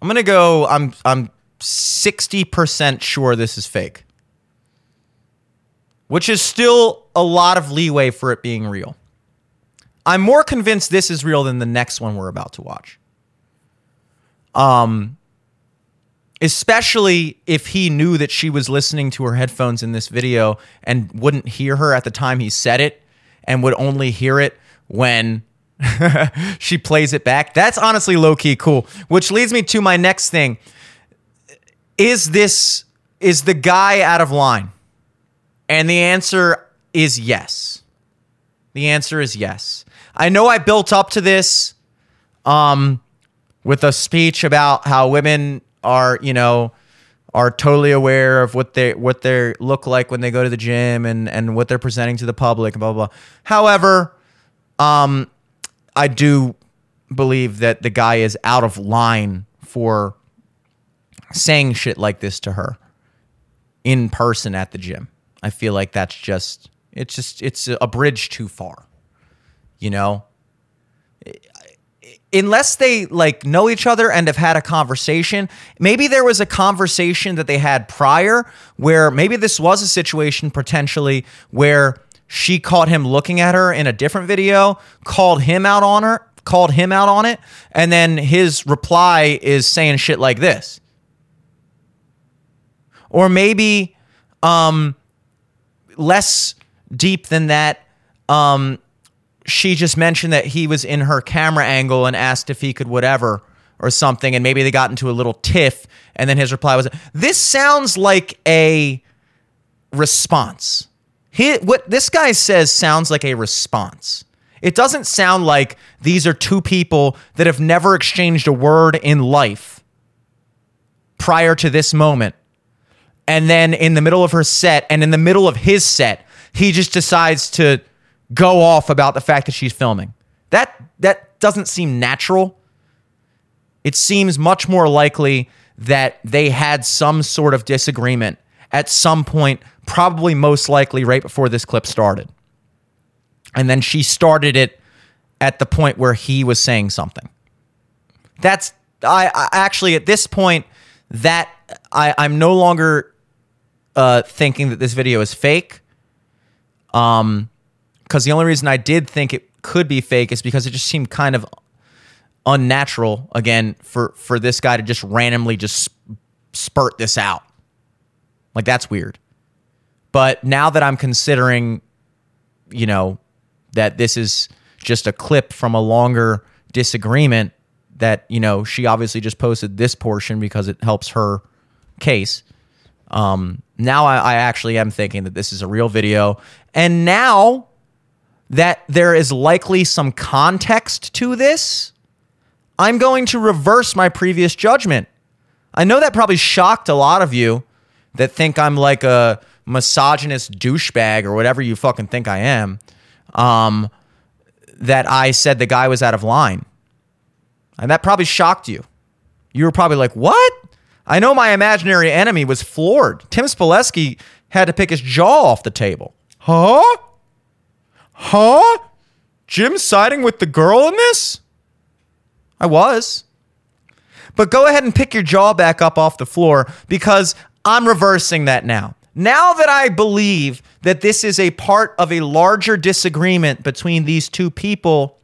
gonna go. I'm I'm sixty percent sure this is fake, which is still a lot of leeway for it being real. I'm more convinced this is real than the next one we're about to watch. Um, especially if he knew that she was listening to her headphones in this video and wouldn't hear her at the time he said it, and would only hear it when <laughs> she plays it back. That's honestly low key cool. Which leads me to my next thing. Is this is the guy out of line? And the answer is yes. The answer is yes. I know I built up to this um with a speech about how women are, you know, are totally aware of what they what they look like when they go to the gym and and what they're presenting to the public and blah blah. blah. However, um I do believe that the guy is out of line for saying shit like this to her in person at the gym. I feel like that's just it's just it's a bridge too far. You know? Unless they like know each other and have had a conversation, maybe there was a conversation that they had prior where maybe this was a situation potentially where she caught him looking at her in a different video, called him out on her, called him out on it, and then his reply is saying shit like this. Or maybe um less deep than that um she just mentioned that he was in her camera angle and asked if he could whatever or something and maybe they got into a little tiff and then his reply was this sounds like a response he, what this guy says sounds like a response. It doesn't sound like these are two people that have never exchanged a word in life prior to this moment. And then in the middle of her set and in the middle of his set he just decides to go off about the fact that she's filming. That that doesn't seem natural. It seems much more likely that they had some sort of disagreement at some point probably most likely right before this clip started and then she started it at the point where he was saying something that's i, I actually at this point that I, i'm no longer uh, thinking that this video is fake. Um, because the only reason I did think it could be fake is because it just seemed kind of unnatural again for for this guy to just randomly just spurt this out. Like that's weird. But now that I'm considering, you know, that this is just a clip from a longer disagreement that, you know, she obviously just posted this portion because it helps her case. Um, now I, I actually am thinking that this is a real video. And now that there is likely some context to this, I'm going to reverse my previous judgment. I know that probably shocked a lot of you that think I'm like a misogynist douchebag or whatever you fucking think I am. Um, that I said the guy was out of line. And that probably shocked you. You were probably like, what? I know my imaginary enemy was floored. Tim Spolesky had to pick his jaw off the table. Huh? Huh? Jim siding with the girl in this? I was. But go ahead and pick your jaw back up off the floor because I'm reversing that now. Now that I believe that this is a part of a larger disagreement between these two people,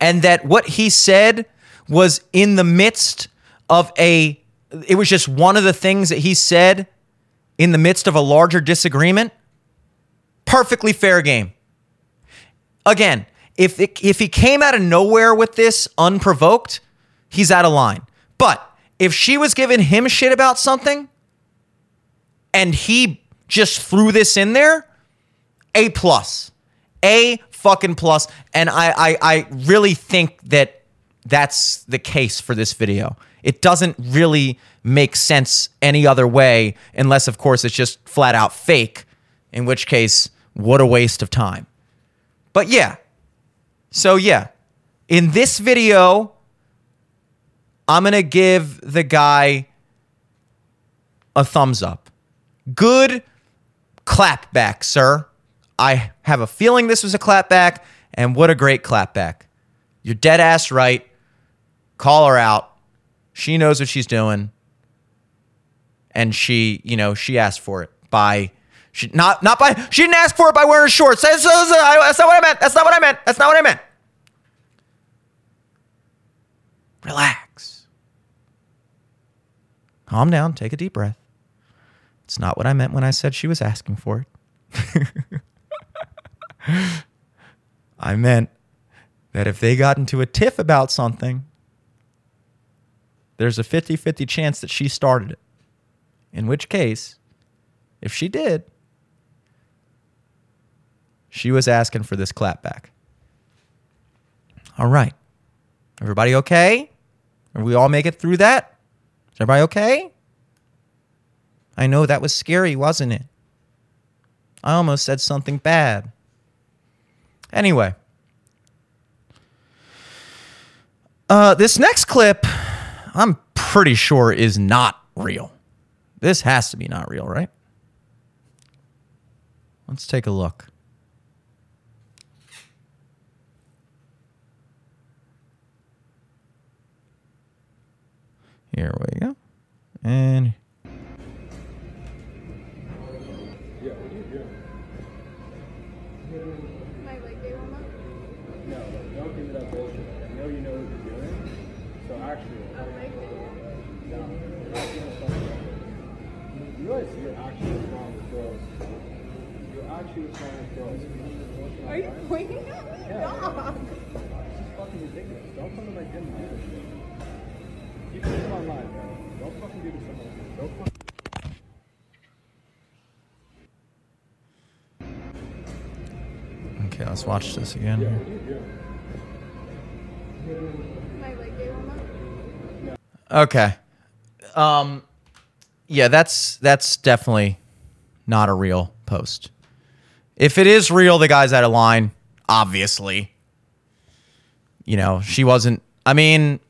and that what he said was in the midst of a, it was just one of the things that he said in the midst of a larger disagreement, perfectly fair game. Again, if it, if he came out of nowhere with this unprovoked, he's out of line. But if she was giving him shit about something and he just threw this in there, A plus. A fucking plus. And I, I I really think that that's the case for this video. It doesn't really make sense any other way, unless of course it's just flat out fake, in which case, what a waste of time. But yeah. So yeah. In this video, I'm going to give the guy a thumbs up. Good clapback, sir. I have a feeling this was a clapback, and what a great clapback. You're dead ass right. Call her out. She knows what she's doing. And she, you know, she asked for it by she not not by she didn't ask for it by wearing shorts. That's, that's, that's not what I meant. That's not what I meant. That's not what I meant. Relax. Calm down. Take a deep breath. It's not what I meant when I said she was asking for it. <laughs> I meant that if they got into a tiff about something, there's a 50 50 chance that she started it. In which case, if she did, she was asking for this clapback. All right. Everybody okay? Are we all make it through that? Is everybody okay? I know that was scary, wasn't it? I almost said something bad. Anyway, uh, this next clip, I'm pretty sure is not real. This has to be not real, right? Let's take a look. Here we go. And My leg day warm up? No, don't give me that bullshit. I know you know what you're doing. So actually, A leg day warm up? no, you're not doing something. You realize you're actually wrong with girls. You're actually wrong with girls. Are actually strong with girls. Are you pointing at me? Dog. This is fucking ridiculous. Don't come to my gym and do this shit. You can do it online, bro. Don't fucking do this online. Don't fucking. okay, let's watch this again. here. My leg day warm up? Okay. Um yeah, that's that's definitely not a real post. If it is real, the guy's out of line, obviously. You know, she wasn't I mean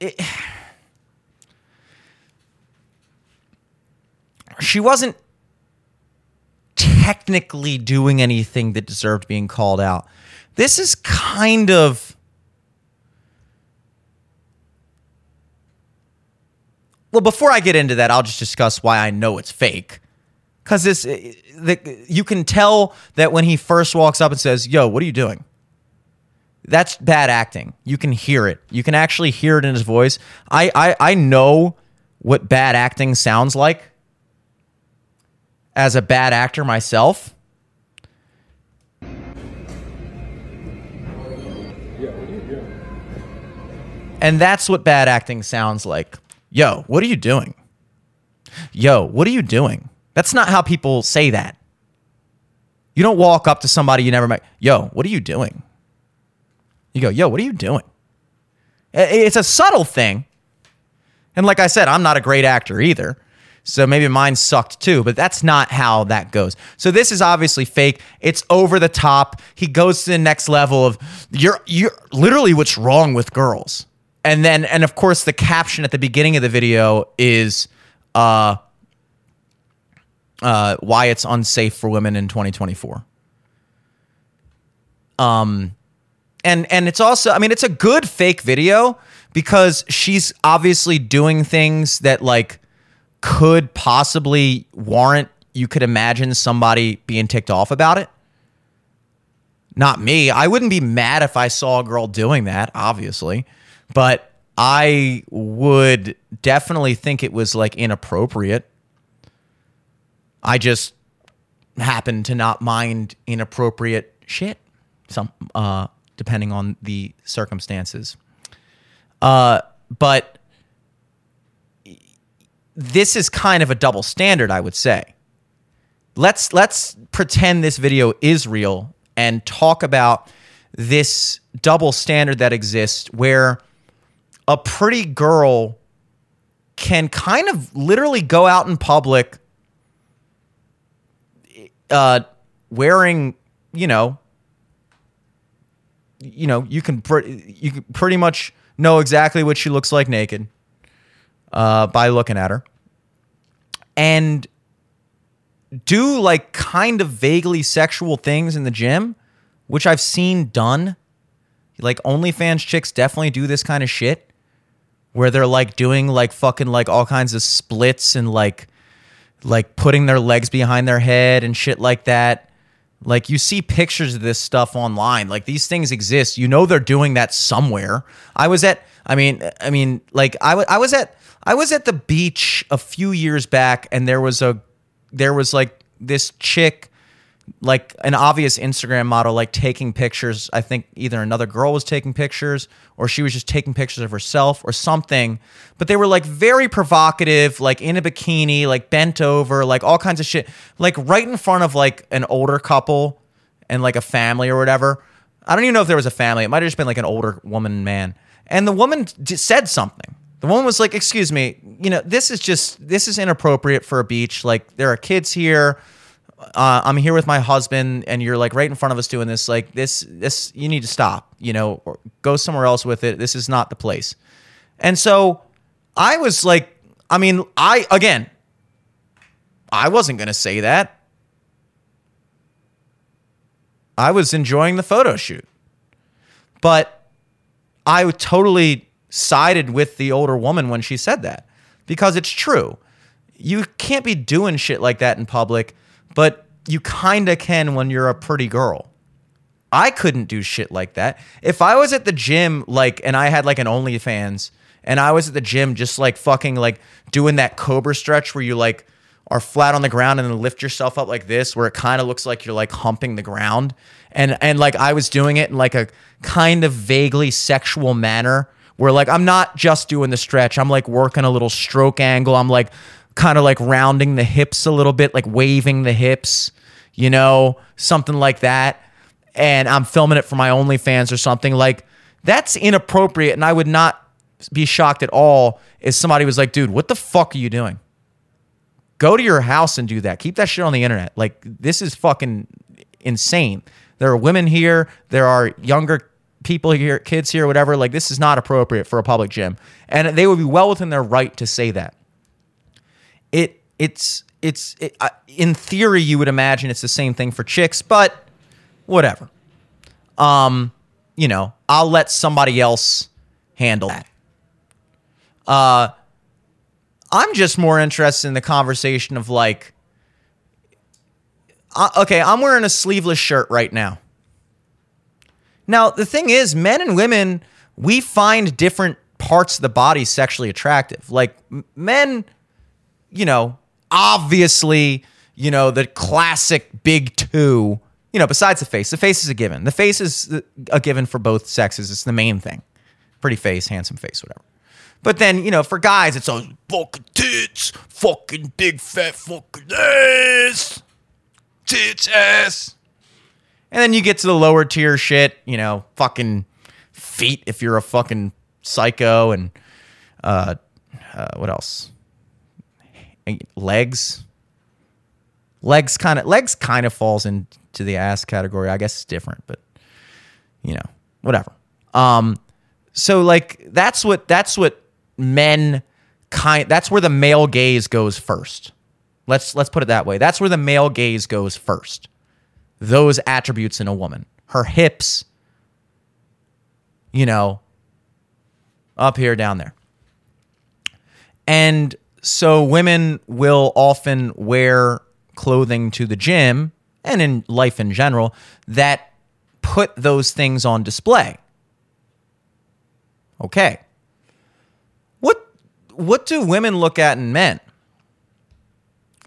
it, she wasn't technically doing anything that deserved being called out. This is kind of well before i get into that i'll just discuss why i know it's fake because this eh, the, you can tell that when he first walks up and says yo what are you doing that's bad acting. You can hear it. You can actually hear it in his voice. I I, I know what bad acting sounds like as a bad actor myself. And that's what bad acting sounds like. Yo, what are you doing? Yo, what are you doing? That's not how people say that. You don't walk up to somebody you never met. Yo, what are you doing? You go, yo, what are you doing? It's a subtle thing. And like I said, I'm not a great actor either. So maybe mine sucked too, but that's not how that goes. So this is obviously fake. It's over the top. He goes to the next level of you're you're literally what's wrong with girls. And then and of course the caption at the beginning of the video is uh uh why it's unsafe for women in 2024. Um and and it's also i mean it's a good fake video because she's obviously doing things that like could possibly warrant you could imagine somebody being ticked off about it. Not me. I wouldn't be mad if i saw a girl doing that obviously but i would definitely think it was like inappropriate. I just happen to not mind inappropriate shit. Some uh depending on the circumstances. Uh but this is kind of a double standard i would say. Let's let's pretend this video is real and talk about this double standard that exists where a pretty girl can kind of literally go out in public uh wearing you know you know you can pre- you can pretty much know exactly what she looks like naked uh by looking at her and do like kind of vaguely sexual things in the gym, which I've seen done. Like OnlyFans chicks definitely do this kind of shit where they're like doing like fucking like all kinds of splits and like like putting their legs behind their head and shit like that. Like you see pictures of this stuff online. Like these things exist. You know they're doing that somewhere. I was at I mean I mean like I I was at I was at the beach a few years back and there was a there was like this chick like an obvious Instagram model like taking pictures. I think either another girl was taking pictures or she was just taking pictures of herself or something. But they were like very provocative, like in a bikini, like bent over, like all kinds of shit, like right in front of like an older couple and like a family or whatever. I don't even know if there was a family. It might have just been like an older woman and man. And the woman d- said something. The woman was like, "Excuse me, you know, this is just this is inappropriate for a beach. Like there are kids here. Uh, I'm here with my husband, and you're like right in front of us doing this. Like this, this you need to stop. You know, or go somewhere else with it. This is not the place." And so I was like, I mean, I again, I wasn't gonna say that. I was enjoying the photo shoot, but I totally sided with the older woman when she said that because it's true. You can't be doing shit like that in public, but you kind of can when you're a pretty girl. I couldn't do shit like that. If I was at the gym, like, and I had like an OnlyFans, and I was at the gym just like fucking like doing that cobra stretch where you like are flat on the ground and then lift yourself up like this, where it kind of looks like you're like humping the ground, and and like I was doing it in like a kind of vaguely sexual manner, where like I'm not just doing the stretch, I'm like working a little stroke angle, I'm like kind of like rounding the hips a little bit, like waving the hips, you know, something like that and I'm filming it for my OnlyFans or something, like that's inappropriate. And I would not be shocked at all if somebody was like, dude, what the fuck are you doing? Go to your house and do that. Keep that shit on the internet. Like, this is fucking insane. There are women here, there are younger people here, kids here, whatever. Like, this is not appropriate for a public gym. And they would be well within their right to say that it it's it's it, uh, in theory you would imagine it's the same thing for chicks but whatever. Um you know i'll let somebody else handle that. Uh i'm just more interested in the conversation of like uh, okay i'm wearing a sleeveless shirt right now. Now, the thing is, men and women, we find different parts of the body sexually attractive. Like men, you know, obviously, you know, the classic big two, you know, besides the face. The face is a given. The face is a given for both sexes. It's the main thing. Pretty face, handsome face, whatever. But then, you know, for guys, it's always fucking tits, fucking big fat fucking ass, tits ass. And then you get to the lower tier shit, you know, fucking feet if you're a fucking psycho, and uh, uh what else? Legs. Legs kind of legs kind of falls into the ass category. I guess it's different, but you know, whatever. Um, so like that's what that's what men kind that's where the male gaze goes first. Let's let's put it that way. That's where the male gaze goes first. Those attributes in a woman. Her hips, you know, up here, down there. And so women will often wear clothing to the gym and in life in general that put those things on display. Okay. What what do women look at in men?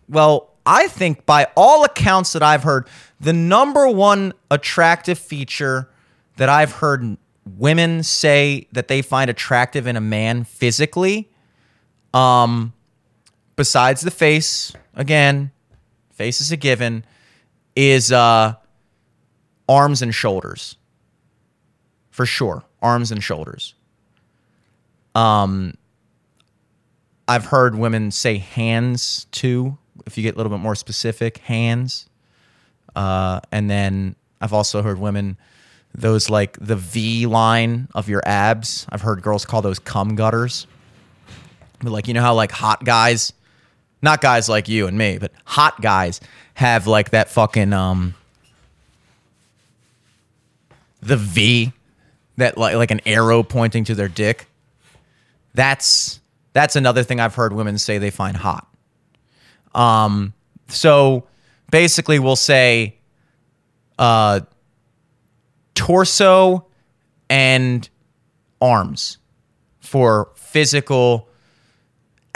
Well, I think by all accounts that I've heard, the number one attractive feature that I've heard women say that they find attractive in a man physically, um, besides the face, again, face is a given, is uh, arms and shoulders. For sure, arms and shoulders. Um, I've heard women say hands too. If you get a little bit more specific, hands. Uh, and then I've also heard women those like the V line of your abs. I've heard girls call those cum gutters. But like you know how like hot guys, not guys like you and me, but hot guys have like that fucking um the V that like like an arrow pointing to their dick. That's that's another thing I've heard women say they find hot. Um, so basically, we'll say, uh, torso and arms for physical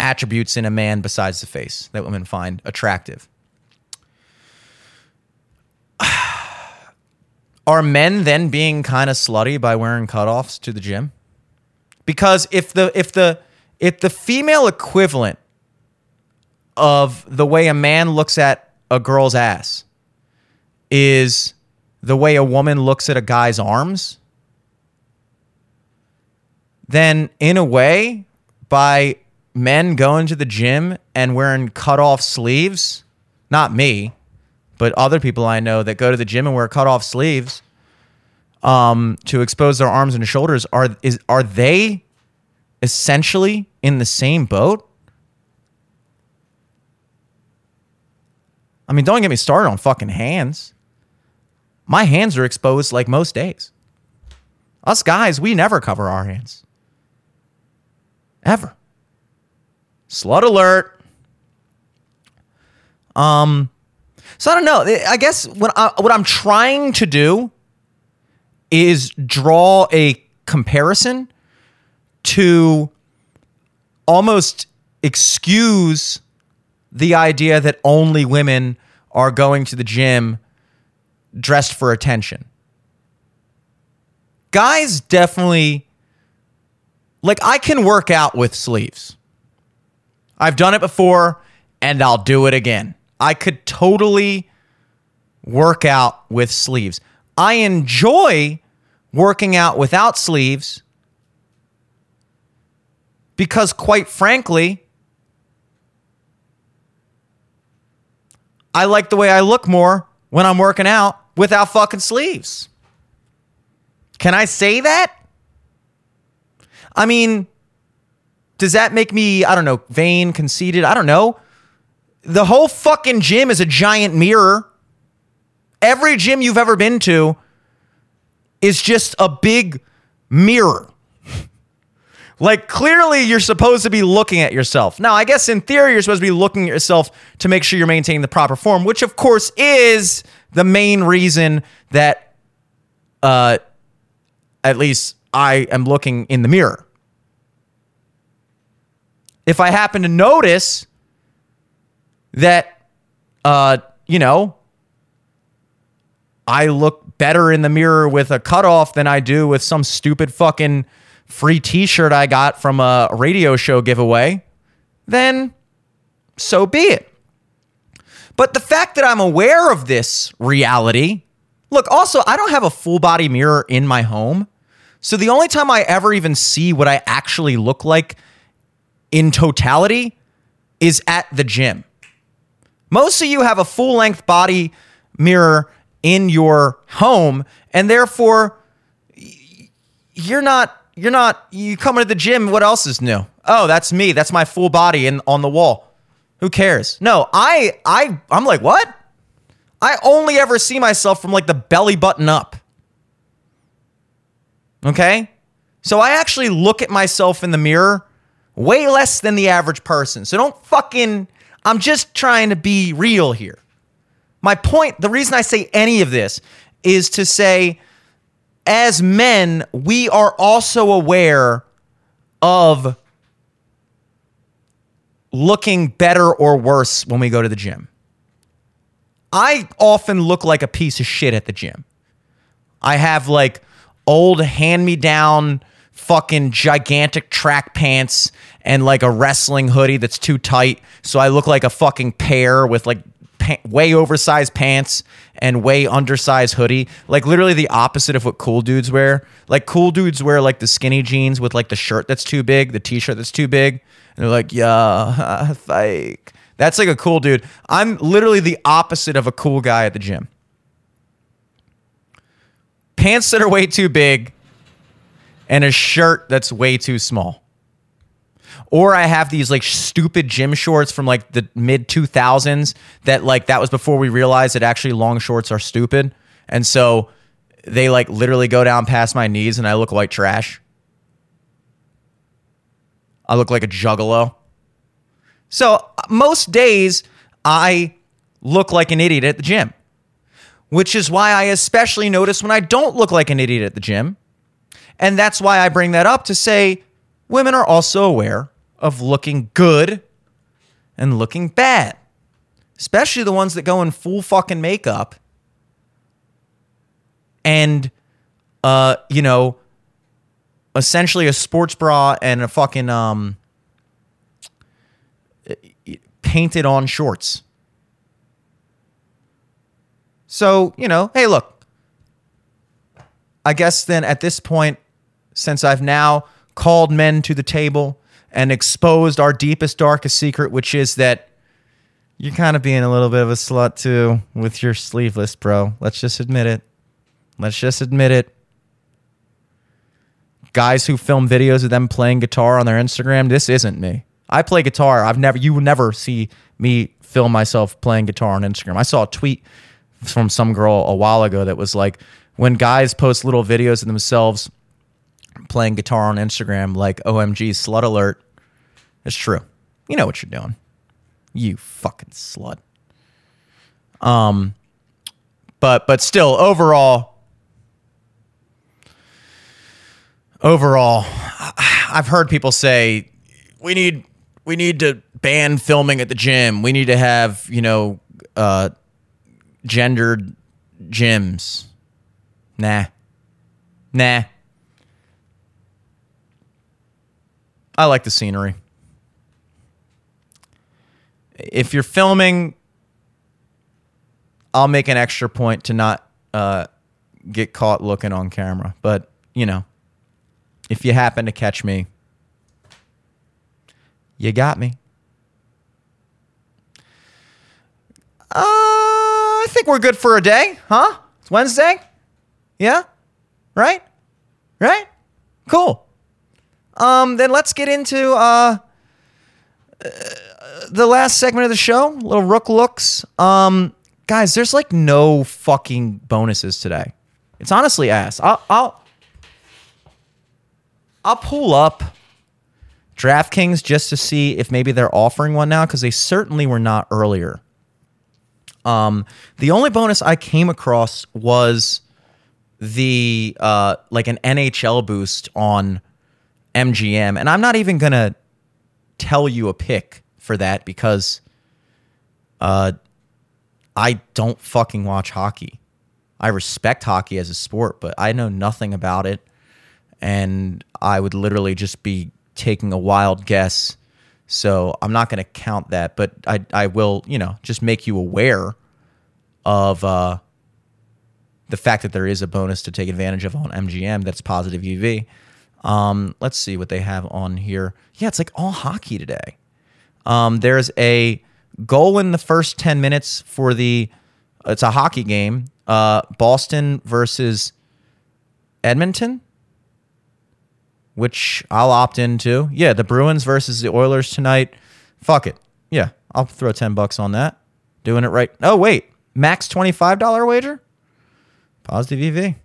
attributes in a man besides the face that women find attractive. <sighs> Are men then being kind of slutty by wearing cutoffs to the gym? Because if the if the if the female equivalent of the way a man looks at a girl's ass is the way a woman looks at a guy's arms, then in a way, by men going to the gym and wearing cut off sleeves, not me, but other people I know that go to the gym and wear cut off sleeves um, to expose their arms and shoulders, are is are they essentially in the same boat? I mean, don't get me started on fucking hands. My hands are exposed like most days. Us guys, we never cover our hands. Ever. Slut alert. Um, so I don't know. I guess what I, what I'm trying to do is draw a comparison to almost excuse the idea that only women are going to the gym dressed for attention. Guys definitely like I can work out with sleeves. I've done it before and I'll do it again. I could totally work out with sleeves. I enjoy working out without sleeves because, quite frankly, I like the way I look more when I'm working out without fucking sleeves. Can I say that? I mean, does that make me, I don't know, vain, conceited? I don't know. The whole fucking gym is a giant mirror. Every gym you've ever been to is just a big mirror. <laughs> like, clearly, you're supposed to be looking at yourself. Now, I guess in theory, you're supposed to be looking at yourself to make sure you're maintaining the proper form, which, of course, is the main reason that uh, at least I am looking in the mirror. If I happen to notice that, uh, you know, I look better in the mirror with a cutoff than I do with some stupid fucking free t shirt I got from a radio show giveaway, then so be it. But the fact that I'm aware of this reality, look, also, I don't have a full body mirror in my home. So the only time I ever even see what I actually look like in totality is at the gym. Most of you have a full length body mirror in your home, and therefore you're not you're not you come into the gym. What else is new? Oh, that's me. That's my full body in on the wall. Who cares? No, I I I'm like what? I only ever see myself from like the belly button up. Okay? So I actually look at myself in the mirror way less than the average person. So don't fucking I'm just trying to be real here. My point, the reason I say any of this is to say as men, we are also aware of looking better or worse when we go to the gym. I often look like a piece of shit at the gym. I have like old hand me down fucking gigantic track pants and like a wrestling hoodie that's too tight. So I look like a fucking pear with like pa- way oversized pants and way undersized hoodie. Like literally the opposite of what cool dudes wear. Like cool dudes wear like the skinny jeans with like the shirt that's too big, the t shirt that's too big. And they're like, yeah, <laughs> fake. That's like a cool dude. I'm literally the opposite of a cool guy at the gym. Pants that are way too big and a shirt that's way too small. Or I have these like stupid gym shorts from like the mid 2000s that like that was before we realized that actually long shorts are stupid. And so they like literally go down past my knees and I look like trash. I look like a juggalo. So uh, most days I look like an idiot at the gym, which is why I especially notice when I don't look like an idiot at the gym. And that's why I bring that up to say women are also aware of looking good and looking bad, especially the ones that go in full fucking makeup and, uh, you know, essentially a sports bra and a fucking um painted on shorts. So, you know, hey, look. I guess then at this point, since I've now called men to the table and exposed our deepest, darkest secret, which is that you're kind of being a little bit of a slut too with your sleeveless, bro. Let's just admit it. Let's just admit it guys who film videos of them playing guitar on their Instagram, this isn't me. I play guitar. I've never you will never see me film myself playing guitar on Instagram. I saw a tweet from some girl a while ago that was like when guys post little videos of themselves playing guitar on Instagram like OMG slut alert. It's true. You know what you're doing. You fucking slut. Um but but still overall overall, I've heard people say we need we need to ban filming at the gym. We need to have you know uh, gendered gyms. Nah, nah. I like the scenery. If you're filming, I'll make an extra point to not uh, get caught looking on camera. But you know, if you happen to catch me, you got me. Uh, I think we're good for a day, huh? It's Wednesday? Yeah? Right? Right? Cool. Um, then let's get into uh, uh, the last segment of the show. Little Rook looks. Um, guys, there's like no fucking bonuses today. It's honestly ass. I'll, I'll I'll pull up DraftKings just to see if maybe they're offering one now because they certainly were not earlier. Um, the only bonus I came across was the uh, like an NHL boost on MGM, and I'm not even gonna tell you a pick for that because uh, I don't fucking watch hockey. I respect hockey as a sport, but I know nothing about it, and I would literally just be taking a wild guess. So I'm not to count that, but I I will you know just make you aware of uh, the fact that there is a bonus to take advantage of on MGM that's positive EV. Um, let's see what they have on here. Yeah, it's like all hockey today. Um, there's a goal in the first 10 minutes for the it's a hockey game. Uh, Boston versus Edmonton, which I'll opt into. Yeah, the Bruins versus the Oilers tonight. Fuck it. Yeah, I'll throw 10 bucks on that. Doing it right. Oh, wait. Max $25 wager? Positive EV.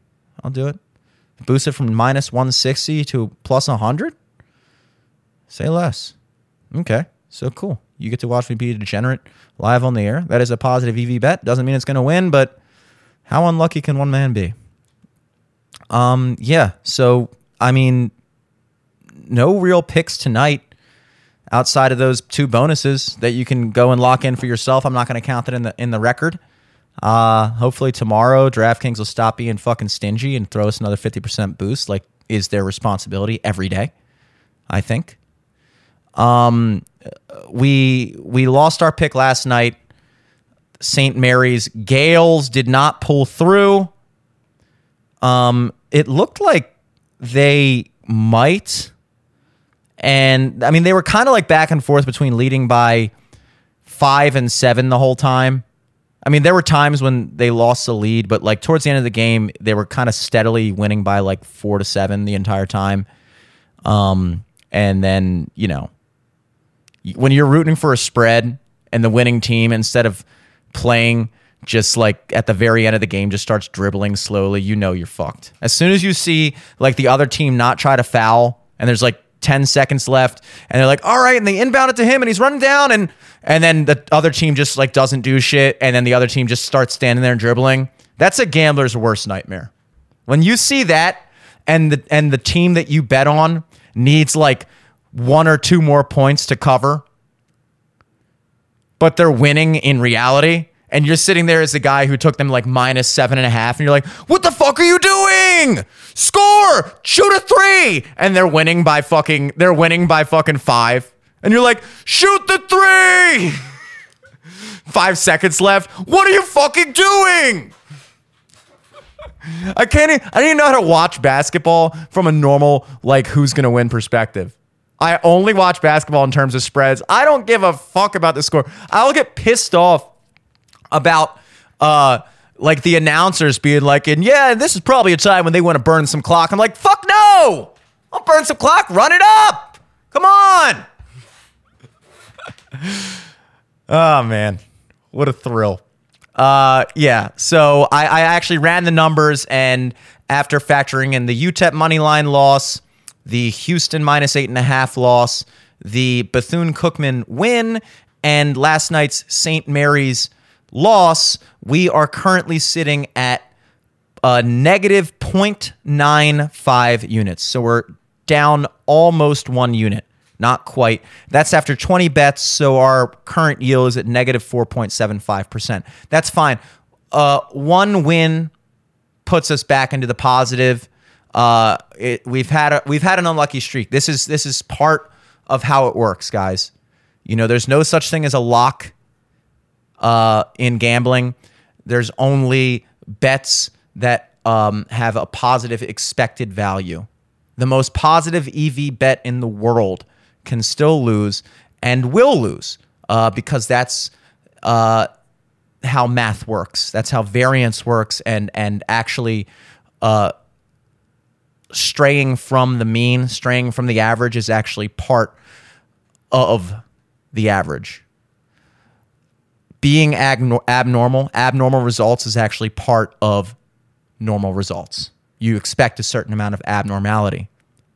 I'll do it. Boost it from minus 160 to plus 100? Say less. Okay. So cool. You get to watch me be a degenerate live on the air. That is a positive EV bet. Doesn't mean it's going to win, but how unlucky can one man be? Um, yeah. So, I mean, no real picks tonight outside of those two bonuses that you can go and lock in for yourself. I'm not going to count that in the in the record. Uh, hopefully tomorrow DraftKings will stop being fucking stingy and throw us another 50% boost like is their responsibility every day. I think. Um we we lost our pick last night. St. Mary's Gaels did not pull through. Um it looked like they might and I mean they were kind of like back and forth between leading by 5 and 7 the whole time. I mean, there were times when they lost the lead, but like towards the end of the game, they were kind of steadily winning by like four to seven the entire time. Um, and then you know, when you're rooting for a spread and the winning team instead of playing just like at the very end of the game just starts dribbling slowly, you know you're fucked. As soon as you see like the other team not try to foul and there's like 10 seconds left and they're like, all right, and they inbound it to him and he's running down and and then the other team just like doesn't do shit and then the other team just starts standing there and dribbling. That's a gambler's worst nightmare. When you see that and the and the team that you bet on needs like one or two more points to cover, but they're winning in reality. And you're sitting there as the guy who took them like minus seven and a half, and you're like, what the fuck are you doing? Score! Shoot a three! And they're winning by fucking they're winning by fucking five. And you're like, shoot the three! <laughs> Five seconds left. What are you fucking doing? I can't. Even, I don't even know how to watch basketball from a normal like who's gonna win perspective. I only watch basketball in terms of spreads. I don't give a fuck about the score. I'll get pissed off about uh like the announcers being like, and yeah, this is probably a time when they want to burn some clock. I'm like, fuck no! I'll burn some clock. Run it up. Come on. <laughs> oh man, what a thrill. Uh, yeah. So I, I actually ran the numbers, and after factoring in the UTEP money line loss, the Houston minus eight and a half loss, the Bethune Cookman win, and last night's St. Mary's loss, we are currently sitting at a negative 0.95 units. So we're down almost one unit. Not quite. That's after 20 bets. So our current yield is at negative 4.75%. That's fine. Uh, one win puts us back into the positive. Uh, it, we've had a, we've had an unlucky streak. This is this is part of how it works, guys. You know, there's no such thing as a lock uh, in gambling. There's only bets that um, have a positive expected value. The most positive EV bet in the world can still lose and will lose uh, because that's uh, how math works. That's how variance works, and and actually uh, straying from the mean, straying from the average is actually part of the average. Being abnormal, abnormal results is actually part of normal results. You expect a certain amount of abnormality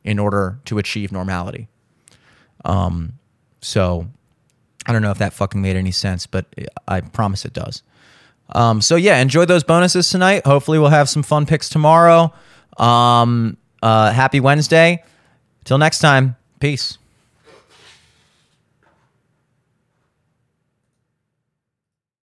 in order to achieve normality. Um, so I don't know if that fucking made any sense, but I promise it does. Um, so yeah, enjoy those bonuses tonight. Hopefully, we'll have some fun picks tomorrow. Um, uh, happy Wednesday. Till next time. Peace.